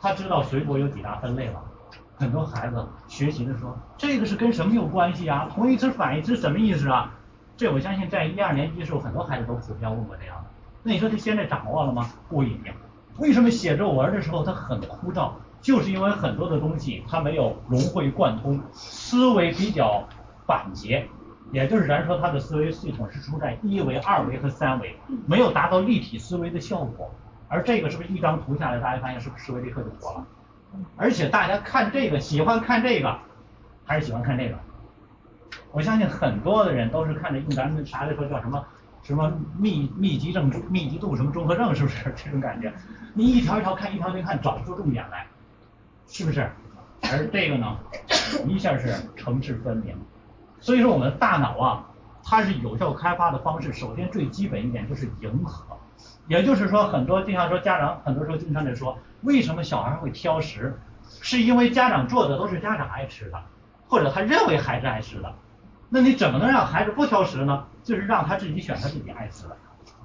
他知道水果有几大分类了。很多孩子学习的时候，这个是跟什么有关系啊？同义词反义词什么意思啊？这我相信在一二年级的时候，很多孩子都普遍问过这样的。那你说他现在掌握了吗？不一定。为什么写作文的时候他很枯燥？就是因为很多的东西它没有融会贯通，思维比较板结，也就是咱说它的思维系统是处在一维、二维和三维，没有达到立体思维的效果。而这个是不是一张图下来，大家发现是不是思维立刻就活了？而且大家看这个喜欢看这个，还是喜欢看这个？我相信很多的人都是看着用咱们啥来说叫什么什么密密集症、密集度什么综合症，是不是这种感觉？你一条一条看，一条一条看，找不出重点来，是不是？而这个呢，一下是层次分明。所以说我们大脑啊，它是有效开发的方式，首先最基本一点就是迎合。也就是说，很多经常说家长很多时候经常在说，为什么小孩会挑食？是因为家长做的都是家长爱吃的，或者他认为孩子爱吃的。那你怎么能让孩子不挑食呢？就是让他自己选他自己爱吃的。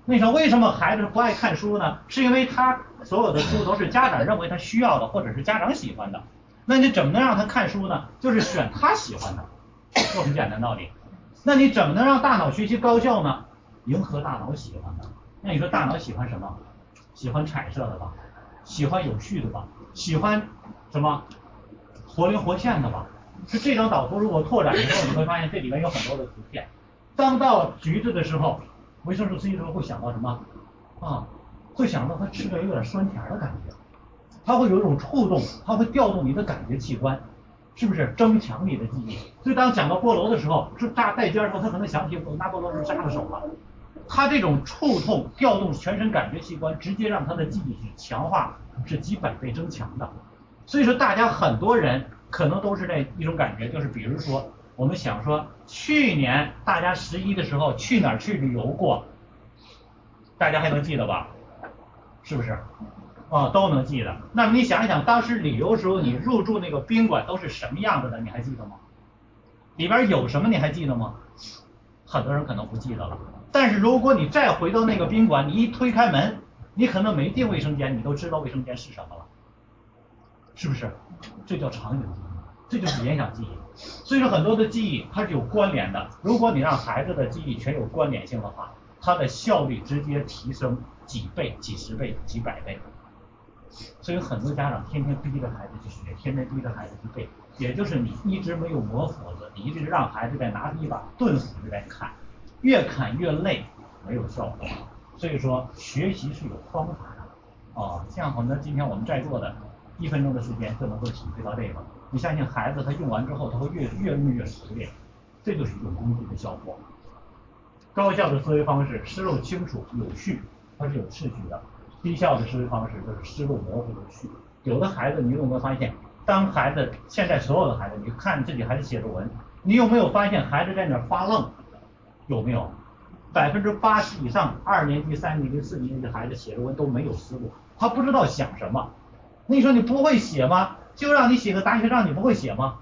那你说为什么孩子不爱看书呢？是因为他所有的书都是家长认为他需要的，或者是家长喜欢的。那你怎么能让他看书呢？就是选他喜欢的，就很简单道理。那你怎么能让大脑学习高效呢？迎合大脑喜欢的。那你说大脑喜欢什么？喜欢彩色的吧？喜欢有序的吧？喜欢什么？活灵活现的吧？是这张导图，如果拓展以后，你会发现这里面有很多的图片。当到橘子的时候，维生素 C 的时候会想到什么？啊，会想到它吃的有点酸甜的感觉，它会有一种触动，它会调动你的感觉器官，是不是增强你的记忆？所以当讲到菠萝的时候，是扎带尖的时候，他可能想起拿菠萝是扎的手了。他这种触痛调动全身感觉器官，直接让他的记忆是强化，是几百倍增强的。所以说，大家很多人。可能都是那一种感觉，就是比如说我们想说，去年大家十一的时候去哪儿去旅游过？大家还能记得吧？是不是？啊，都能记得。那么你想一想，当时旅游时候你入住那个宾馆都是什么样子的？你还记得吗？里边有什么你还记得吗？很多人可能不记得了。但是如果你再回到那个宾馆，你一推开门，你可能没进卫生间，你都知道卫生间是什么了，是不是？这叫场景，这就是联想记忆。所以说很多的记忆它是有关联的。如果你让孩子的记忆全有关联性的话，它的效率直接提升几倍、几十倍、几百倍。所以很多家长天天逼着孩子去学，天天逼着孩子去背，也就是你一直没有磨斧子，你一直让孩子在拿着一把钝斧子在砍，越砍越累，没有效果。所以说学习是有方法的啊，像很多今天我们在座的，一分钟的时间就能够体会到这个。你相信孩子他用完之后，他会越越用越熟练，这就是用工具的效果。高效的思维方式，思路清楚有序，它是有秩序的。低效的思维方式就是思路模糊有序。有的孩子，你有没有发现，当孩子现在所有的孩子，你看自己孩子写作文，你有没有发现孩子在那发愣？有没有？百分之八十以上二年级、三年级、四年级的孩子写作文都没有思路，他不知道想什么。那你说你不会写吗？就让你写个答题让你不会写吗？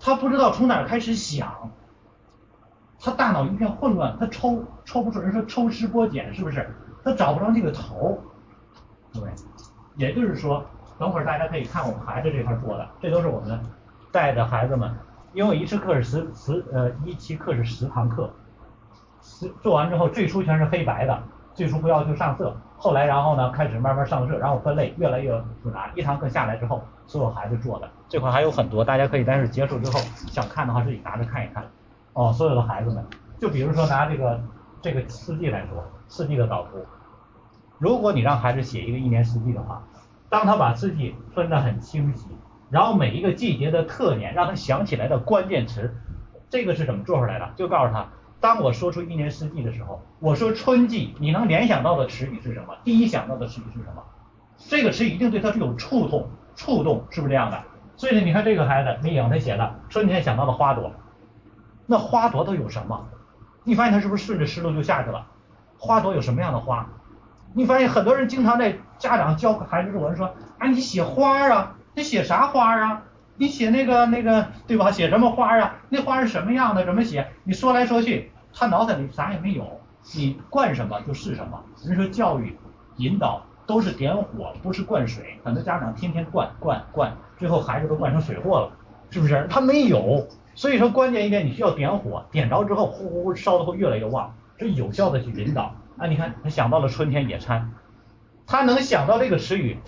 他不知道从哪儿开始想，他大脑一片混乱，他抽抽不出，人说抽丝剥茧，是不是？他找不着那个头，对，也就是说，等会儿大家可以看我们孩子这块做的，这都是我们带着孩子们，因为一次课是十十呃一期课是十堂课，十做完之后最初全是黑白的，最初不要求上色，后来然后呢开始慢慢上色，然后分类越来越复杂，一堂课下来之后，所有孩子做的这块还有很多，大家可以待会结束之后想看的话自己拿着看一看，哦，所有的孩子们，就比如说拿这个这个四季来说。四季的导图，如果你让孩子写一个一年四季的话，当他把四季分得很清晰，然后每一个季节的特点，让他想起来的关键词，这个是怎么做出来的？就告诉他，当我说出一年四季的时候，我说春季，你能联想到的词语是什么？第一想到的词语是什么？这个词一定对他是有触动，触动是不是这样的？所以呢，你看这个孩子李颖他写的春天想到的花朵，那花朵都有什么？你发现他是不是顺着思路就下去了？花朵有什么样的花？你发现很多人经常在家长教孩子作文说啊，你写花啊，你写啥花啊？你写那个那个对吧？写什么花啊？那花是什么样的？怎么写？你说来说去，他脑袋里啥也没有。你灌什么就是什么。人说教育引导都是点火，不是灌水。很多家长天天灌灌灌，最后孩子都灌成水货了，是不是？他没有。所以说关键一点，你需要点火，点着之后呼呼烧的会越来越旺。这有效的去引导啊！你看他想到了春天野餐，他能想到这个词语。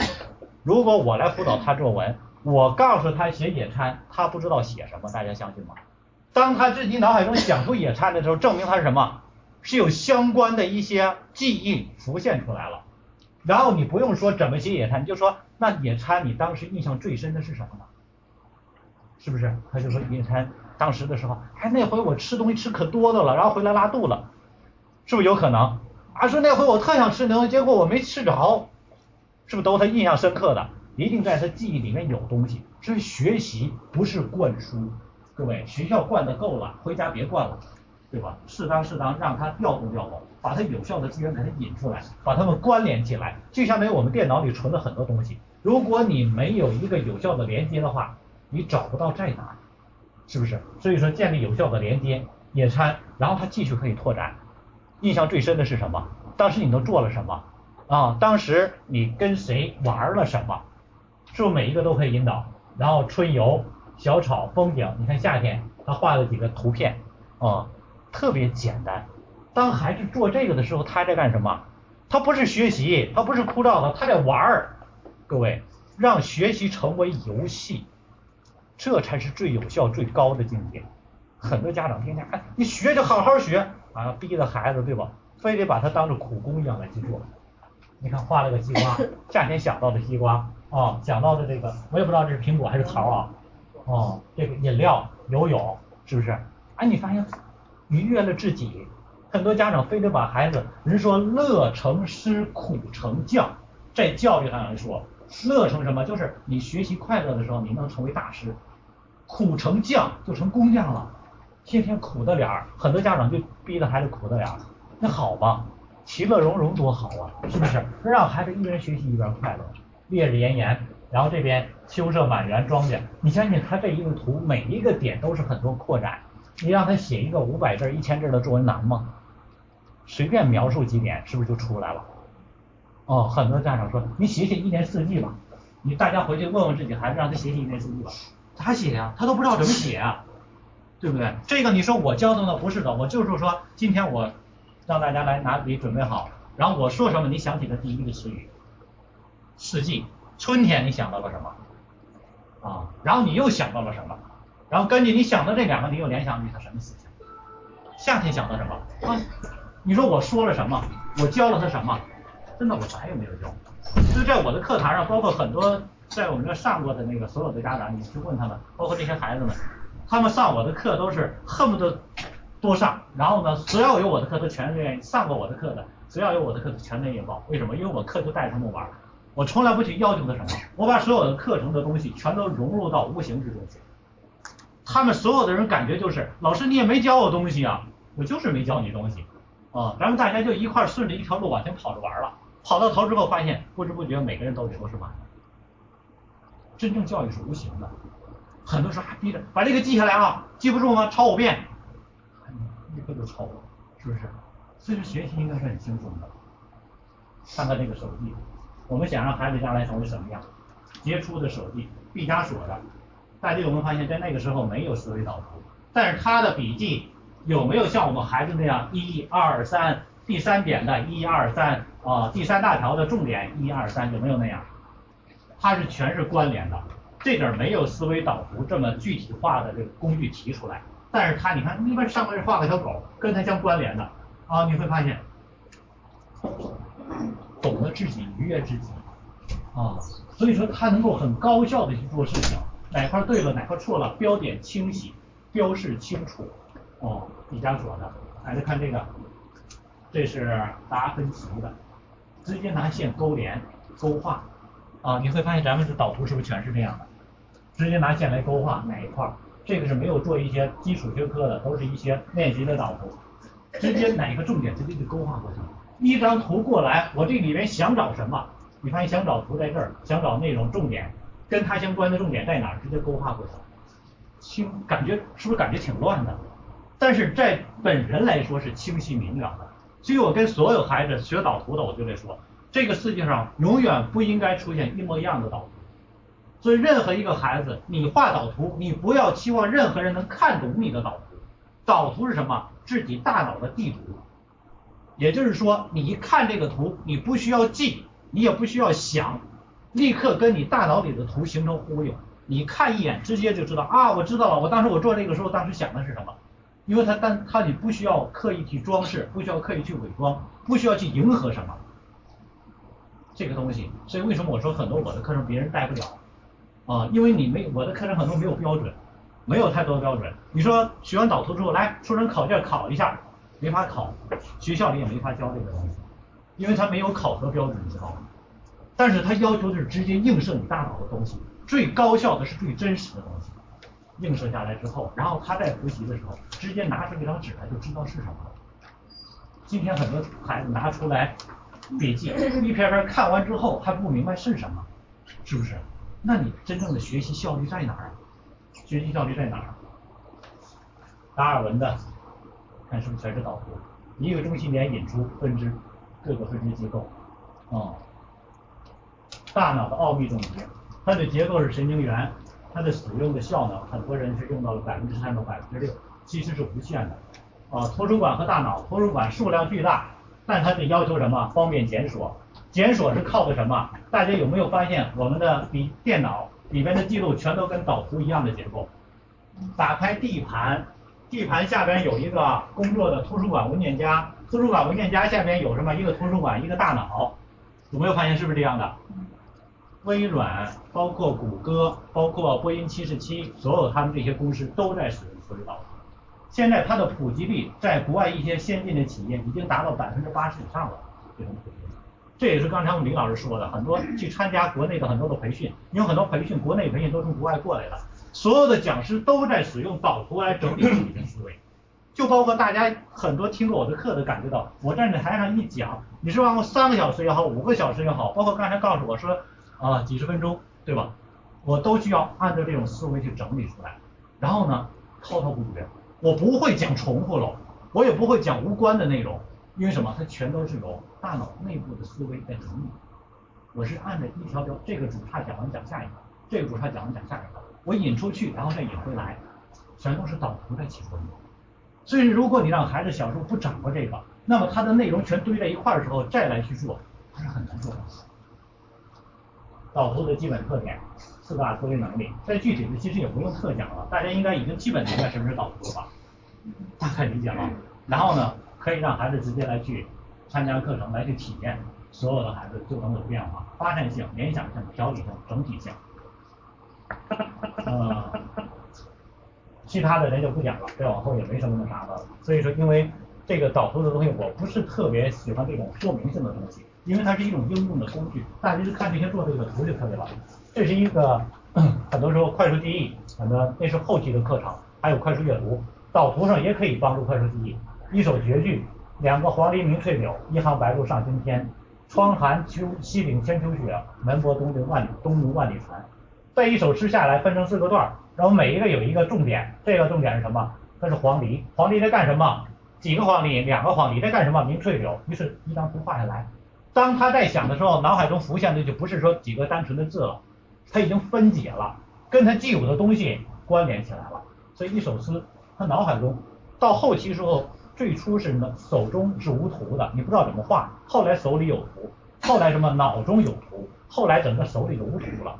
如果我来辅导他作文，我告诉他写野餐，他不知道写什么，大家相信吗？当他自己脑海中想出野餐的时候，证明他是什么？是有相关的一些记忆浮现出来了。然后你不用说怎么写野餐，你就说那野餐你当时印象最深的是什么呢？是不是？他就说野餐当时的时候，哎那回我吃东西吃可多的了，然后回来拉肚了。是不是有可能？啊，说那回我特想吃牛，结果我没吃着，是不是都他印象深刻的？一定在他记忆里面有东西。所以学习不是灌输，各位，学校灌的够了，回家别灌了，对吧？适当适当让他调动调动，把他有效的资源给他引出来，把他们关联起来，就相当于我们电脑里存了很多东西。如果你没有一个有效的连接的话，你找不到在哪，是不是？所以说建立有效的连接，野餐，然后他继续可以拓展。印象最深的是什么？当时你都做了什么？啊，当时你跟谁玩了什么？是不是每一个都可以引导？然后春游、小草、风景，你看夏天他画了几个图片，啊，特别简单。当孩子做这个的时候，他在干什么？他不是学习，他不是枯燥的，他在玩儿。各位，让学习成为游戏，这才是最有效、最高的境界。很多家长天天，哎，你学就好好学。啊，逼着孩子对吧？非得把它当做苦工一样来去做。你看画了个西瓜，夏天想到的西瓜啊，想到的这个，我也不知道这是苹果还是桃啊。哦，这个饮料、游泳，是不是？哎，你发现愉悦了自己。很多家长非得把孩子，人说乐成师，苦成匠，在教育上来说，乐成什么？就是你学习快乐的时候，你能成为大师。苦成匠就成工匠了，天天苦的脸儿，很多家长就逼着孩子苦的脸儿，那好吧，其乐融融多好啊，是不是？让孩子一边学习一边快乐，烈日炎炎，然后这边秋色满园庄稼，你相信他这一个图每一个点都是很多扩展，你让他写一个五百字、一千字的作文难吗？随便描述几点，是不是就出来了？哦，很多家长说你写写一年四季吧，你大家回去问问自己孩子，让他写写一年四季吧，咋写呀？他都不知道怎么写啊，对不对？这个你说我教的呢，不是的，我就是说今天我让大家来拿笔准备好，然后我说什么，你想起的第一个词语，四季，春天你想到了什么？啊，然后你又想到了什么？然后根据你想到这两个，你又联想起他什么思想？夏天想到什么？啊，你说我说了什么？我教了他什么？真的我啥也没有教。就在我的课堂上，包括很多在我们这上过的那个所有的家长，你去问他们，包括这些孩子们，他们上我的课都是恨不得多上，然后呢，只要有我的课他全愿意上过我的课的，只要有我的课都全愿意报。为什么？因为我课就带他们玩，我从来不去要求他什么，我把所有的课程的东西全都融入到无形之中去。他们所有的人感觉就是，老师你也没教我东西啊，我就是没教你东西啊，然后大家就一块顺着一条路往前跑着玩了，跑到头之后发现不知不觉每个人兜里都是满的。真正教育是无形的，很多时候还逼着把这个记下来啊，记不住吗？抄五遍，哎立刻就抄了，是不是？所以说学习应该是很轻松的。看看这个手机，我们想让孩子将来成为什么样？杰出的手机，毕加索的。大家有没有发现，在那个时候没有思维导图，但是他的笔记有没有像我们孩子那样一二三，第三点的一二三啊，第三大条的重点一二三，有没有那样？它是全是关联的，这点没有思维导图这么具体化的这个工具提出来，但是它你看一般上面画个小狗，跟它相关联的啊，你会发现，懂得自己愉悦自己啊，所以说他能够很高效的去做事情。哪块对了，哪块错了，标点清晰，标示清楚。哦，毕加索的，还是看这个，这是达芬奇的，直接拿线勾连勾画。啊，你会发现咱们的导图是不是全是这样的？直接拿线来勾画哪一块？这个是没有做一些基础学科的，都是一些练习的导图，直接哪个重点直接就勾画过去了。一张图过来，我这里面想找什么？你发现想找图在这儿，想找内容重点。跟他相关的重点在哪儿？直接勾画过来，清感觉是不是感觉挺乱的？但是在本人来说是清晰明了的。所以我跟所有孩子学导图的，我就会说，这个世界上永远不应该出现一模一样的导图。所以任何一个孩子，你画导图，你不要期望任何人能看懂你的导图。导图是什么？自己大脑的地图。也就是说，你一看这个图，你不需要记，你也不需要想。立刻跟你大脑里的图形成呼应，你看一眼直接就知道啊，我知道了，我当时我做这个时候，当时想的是什么？因为它但它你不需要刻意去装饰，不需要刻意去伪装，不需要去迎合什么这个东西。所以为什么我说很多我的课程别人带不了啊？因为你没我的课程很多没有标准，没有太多标准。你说学完导图之后来出成考卷考一下，没法考，学校里也没法教这个东西，因为它没有考核标准，你知道吗？但是它要求的是直接映射你大脑的东西，最高效的是最真实的东西，映射下来之后，然后他在复习的时候，直接拿出一张纸来就知道是什么了。今天很多孩子拿出来笔记，一篇篇看完之后还不明白是什么，是不是？那你真正的学习效率在哪儿？学习效率在哪儿？达尔文的，看是不是全是导图？一个中心点引出分支，各个分支机构，啊、大脑的奥秘总结，它的结构是神经元，它的使用的效能，很多人是用到了百分之三到百分之六，其实是无限的。啊，图书馆和大脑，图书馆数量巨大，但它得要求什么？方便检索。检索是靠的什么？大家有没有发现我们的笔电脑里边的记录全都跟导图一样的结构？打开 D 盘，D 盘下边有一个工作的图书馆文件夹，图书馆文件夹下边有什么？一个图书馆，一个大脑。有没有发现是不是这样的？微软、包括谷歌、包括波音七四七，所有他们这些公司都在使用思维导图。现在它的普及率在国外一些先进的企业已经达到百分之八十以上了，这种普及。这也是刚才我们李老师说的，很多去参加国内的很多的培训，因为很多培训国内培训都从国外过来的，所有的讲师都在使用导图来整理自己的思维，就包括大家很多听过我的课的感觉到，我站在台上一讲，你是让我三个小时也好，五个小时也好，包括刚才告诉我说啊几十分钟，对吧？我都需要按照这种思维去整理出来，然后呢滔滔不绝，我不会讲重复了，我也不会讲无关的内容，因为什么？它全都是由大脑内部的思维在整理。我是按照一条条这个主差讲完讲下一个，这个主差讲完讲下一个，我引出去，然后再引回来，全都是导图在起作用。所以如果你让孩子小时候不掌握这个，那么他的内容全堆在一块儿的时候再来去做，他是很难做的。导图的基本特点，四大思维能力，在具体的其实也不用特讲了，大家应该已经基本明白什么是导图了吧？大概理解了。然后呢，可以让孩子直接来去参加课程来去体验，所有的孩子就能有变化，发散性、联想性、条理性、整体性。呃，其他的人就不讲了，再往后也没什么那啥的了。所以说，因为这个导图的东西，我不是特别喜欢这种说明性的东西。因为它是一种应用的工具，大家就看这些做这个图就可以了。这是一个 很多时候快速记忆，很多那是后期的课程，还有快速阅读，导图上也可以帮助快速记忆。一首绝句：两个黄鹂鸣翠柳，一行白鹭上青天。窗含秋西岭千秋雪，门泊东临万里东吴万里船。这一首诗下来分成四个段儿，然后每一个有一个重点，这个重点是什么？它是黄鹂，黄鹂在干什么？几个黄鹂？两个黄鹂在干什么？鸣翠柳。于是，一张图画下来。当他在想的时候，脑海中浮现的就不是说几个单纯的字了，他已经分解了，跟他既有的东西关联起来了。所以一首诗，他脑海中到后期时候，最初是呢手中是无图的，你不知道怎么画，后来手里有图，后来什么脑中有图，后来整个手里就无图了。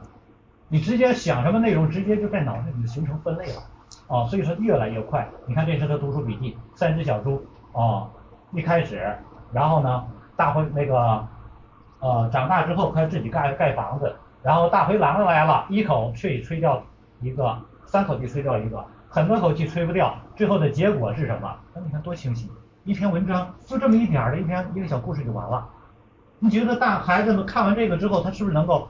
你直接想什么内容，直接就在脑子里形成分类了。啊，所以说越来越快。你看这是他读书笔记，三只小猪，啊，一开始，然后呢？大灰那个呃长大之后开始自己盖盖房子，然后大灰狼来了，一口气吹掉一个，三口气吹掉一个，很多口气吹不掉，最后的结果是什么？那你看多清晰，一篇文章就这么一点儿的一篇一个小故事就完了。你觉得大孩子们看完这个之后，他是不是能够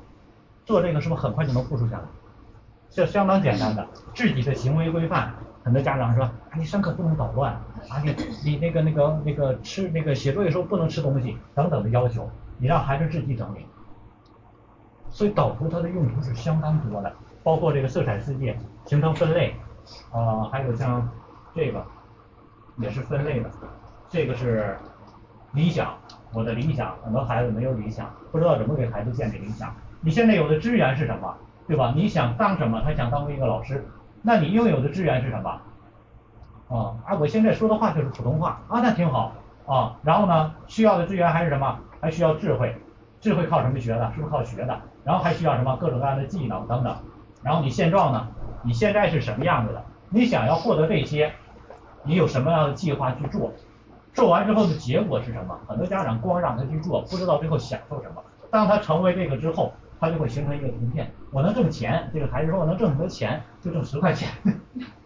做这个？是不是很快就能复述下来？这相当简单的 自己的行为规范。很多家长说，你上课不能捣乱，啊，你你那个那个那个吃那个写作业时候不能吃东西等等的要求，你让孩子自己整理。所以导图它的用途是相当多的，包括这个色彩世界形成分类，啊，还有像这个也是分类的，这个是理想，我的理想，很多孩子没有理想，不知道怎么给孩子建立理想。你现在有的资源是什么，对吧？你想当什么？他想当一个老师。那你拥有的资源是什么？啊啊！我现在说的话就是普通话啊，那挺好啊。然后呢，需要的资源还是什么？还需要智慧，智慧靠什么学的？是不是靠学的？然后还需要什么？各种各样的技能等等。然后你现状呢？你现在是什么样子的？你想要获得这些，你有什么样的计划去做？做完之后的结果是什么？很多家长光让他去做，不知道最后享受什么。当他成为这个之后。他就会形成一个图片，我能挣钱，这个孩子说我能挣很多钱，就挣十块钱，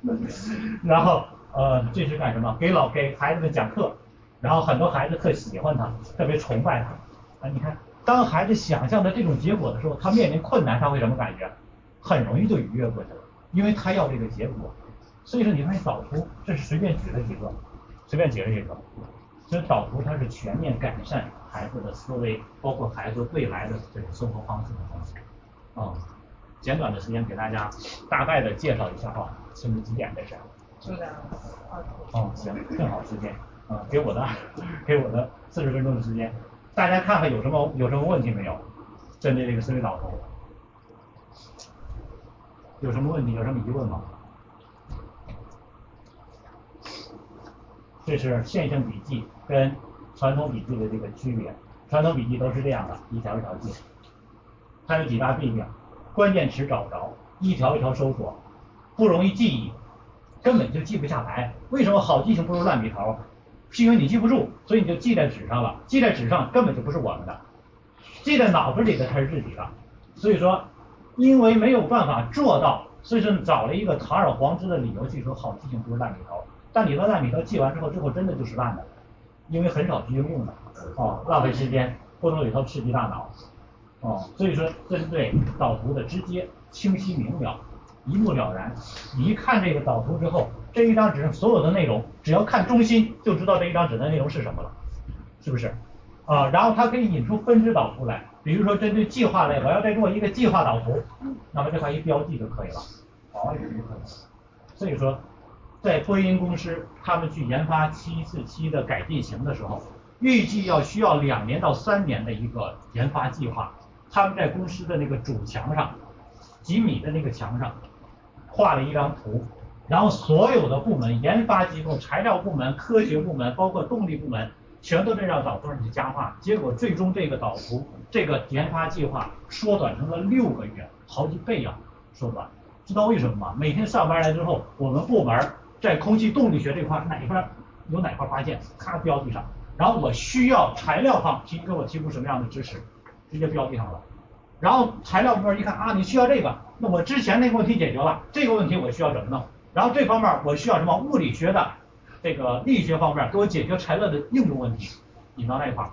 然后呃这是干什么？给老给孩子们讲课，然后很多孩子特喜欢他，特别崇拜他啊！你看，当孩子想象的这种结果的时候，他面临困难他会什么感觉？很容易就逾越过去了，因为他要这个结果。所以说，你看导图，这是随便举了几个，随便举了几个。所以导图它是全面改善孩子的思维，包括孩子未来的这种生活方式的东西。啊，简短的时间给大家大概的介绍一下啊，现在几点这是？九点二十。哦，行，正好时间。啊，给我的给我的四十分钟的时间，大家看看有什么有什么问题没有？针对这个思维导图，有什么问题？有什么疑问吗？这是线性笔记跟传统笔记的这个区别，传统笔记都是这样的，一条一条记。它有几大弊病，关键词找不着，一条一条搜索，不容易记忆，根本就记不下来。为什么好记性不如烂笔头？是因为你记不住，所以你就记在纸上了，记在纸上根本就不是我们的，记在脑子里的才是自己的。所以说，因为没有办法做到，所以说找了一个堂而皇之的理由，去说好记性不如烂笔头。但你说烂笔头记完之后，最后真的就是烂的，因为很少去应用的，哦，浪费时间，不能有一套刺激大脑，哦，所以说针对导图的直接、清晰、明了，一目了然。你一看这个导图之后，这一张纸上所有的内容，只要看中心就知道这一张纸的内容是什么了，是不是？啊，然后它可以引出分支导图来，比如说针对计划类，我要再做一个计划导图，那么这块一标记就可以了，哦，也就可以了。所以说，在波音公司他们去研发七四七的改进型的时候，预计要需要两年到三年的一个研发计划。他们在公司的那个主墙上，几米的那个墙上画了一张图，然后所有的部门、研发机构、材料部门、科学部门，包括动力部门，全都在这张导图上去加画。结果最终这个导图、这个研发计划缩短成了六个月，好几倍啊，缩短。知道为什么吗？每天上班来之后，我们部门在空气动力学这块哪一块有哪块发现，咔标记上。然后我需要材料方提给我提供什么样的支持，直接标记上了。然后材料部门一看啊，你需要这个，那我之前那个问题解决了，这个问题我需要怎么弄？然后这方面我需要什么物理学的这个力学方面给我解决材料的应用问题，引到那一块儿，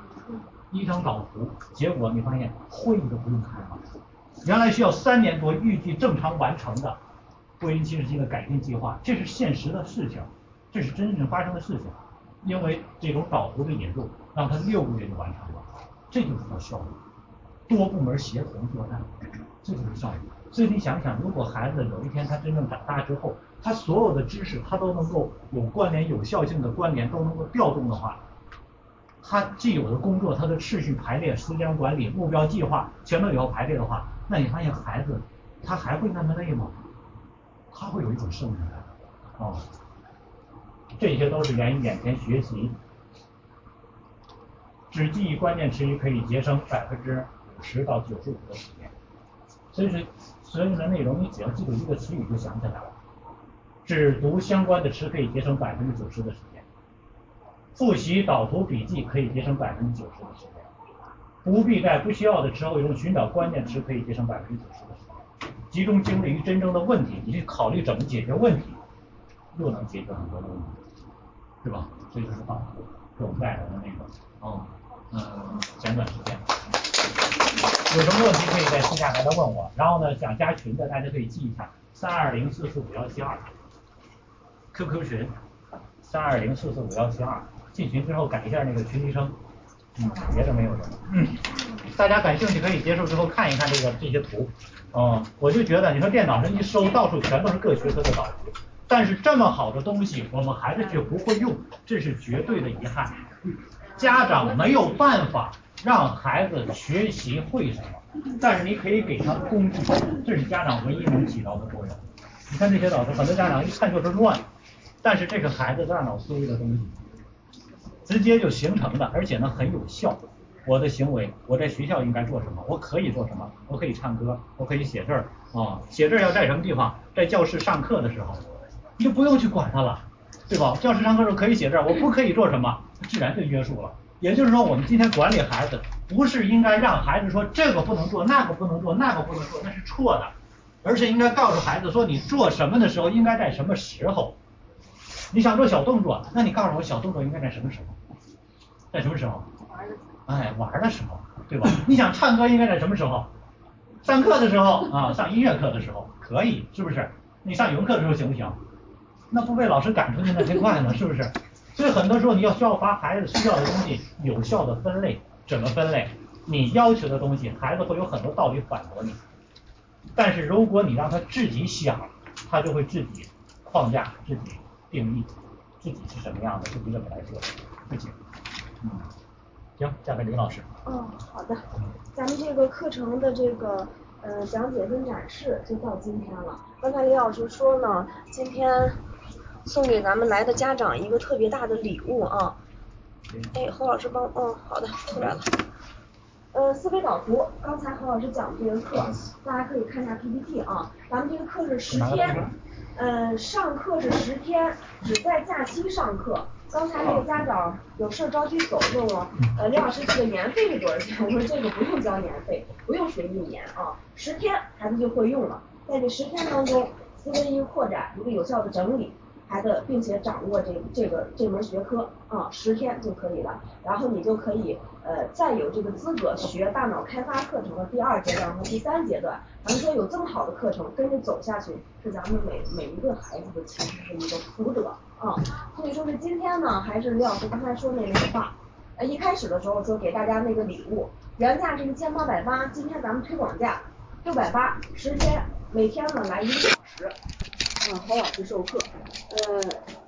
一张导图，结果你发现会议都不用开了。原来需要三年多，预计正常完成的波音七十七的改进计划，这是现实的事情，这是真正发生的事情。因为这种导图的引入，让它六个月就完成了，这就是叫效率。多部门协同作战，这就是效率。所以你想想，如果孩子有一天他真正长大之后，他所有的知识他都能够有关联、有效性的关联，都能够调动的话。他既有的工作，他的次序排列、时间管理、目标计划全都有排列的话，那你发现孩子他还会那么累吗？他会有一种胜利感啊！这些都是源于眼前学习，只记忆关键词语可以节省百分之十到九十五的时间。所以说，所有的内容你只要记住一个词语就想起来了，只读相关的词可以节省百分之九十的时间。复习导图笔记可以节省百分之九十的时间，不必在不需要的时候用寻找关键词可以节省百分之九十的时间，集中精力于真正的问题，你去考虑怎么解决问题，又能解决很多问题，对吧？这就是导图给我们带来的那个，哦，嗯，简短时间，有什么问题可以在私下来问我，然后呢，想加群的大家可以记一下，三二零四四五幺七二，QQ 群，三二零四四五幺七二。进群之后改一下那个群昵称，嗯，别的没有什么。嗯，大家感兴趣可以结束之后看一看这个这些图，嗯，我就觉得你说电脑上一搜，到处全都是各学科的导图，但是这么好的东西，我们孩子却不会用，这是绝对的遗憾。家长没有办法让孩子学习会什么，但是你可以给他工具，这是家长唯一能起到的作用。你看这些老师，很多家长一看就是乱，但是这个孩子大脑思维的东西。直接就形成的，而且呢很有效。我的行为，我在学校应该做什么？我可以做什么？我可以唱歌，我可以写字儿啊。写字儿要在什么地方？在教室上课的时候，你就不用去管他了，对吧？教室上课时候可以写字儿，我不可以做什么？自然就约束了。也就是说，我们今天管理孩子，不是应该让孩子说这个不能做，那个不能做，那个不能做，那是错的，而是应该告诉孩子说，你做什么的时候应该在什么时候。你想做小动作，那你告诉我小动作应该在什么时候？在什么时候？哎，玩的时候，对吧？你想唱歌应该在什么时候？上课的时候啊，上音乐课的时候可以，是不是？你上语文课的时候行不行？那不被老师赶出去那才怪呢，是不是？所以很多时候你要需要把孩子需要的东西有效的分类，怎么分类？你要求的东西，孩子会有很多道理反驳你。但是如果你让他自己想，他就会自己框架自己。定义自己是什么样的，自己怎么来做，不行。嗯，行，下面李老师。嗯，好的。咱们这个课程的这个呃讲解跟展示就到今天了。刚才李老师说呢，今天送给咱们来的家长一个特别大的礼物啊。哎，何老师帮，嗯，好的，出来了。呃，思维导图，刚才何老师讲的这个课，大家可以看一下 PPT 啊。咱们这个课是十天。嗯，上课是十天，只在假期上课。刚才那个家长有事着急走，问我，呃，李老师这个年费是多少钱？我说这个不用交年费，不用学一年啊，十天孩子就会用了。在这十天当中，思维一个扩展，一个有效的整理，孩子并且掌握这这个这门学科啊，十天就可以了。然后你就可以呃再有这个资格学大脑开发课程的第二阶段和第三阶段。咱们说有这么好的课程跟着走下去，是咱们每每一个孩子的其实是一个福德啊。所以说是今天呢，还是李老师刚才说的那句话，呃一开始的时候说给大家那个礼物，原价是一千八百八，今天咱们推广价六百八，十天每天呢来一个小时，嗯，侯老师授课，呃。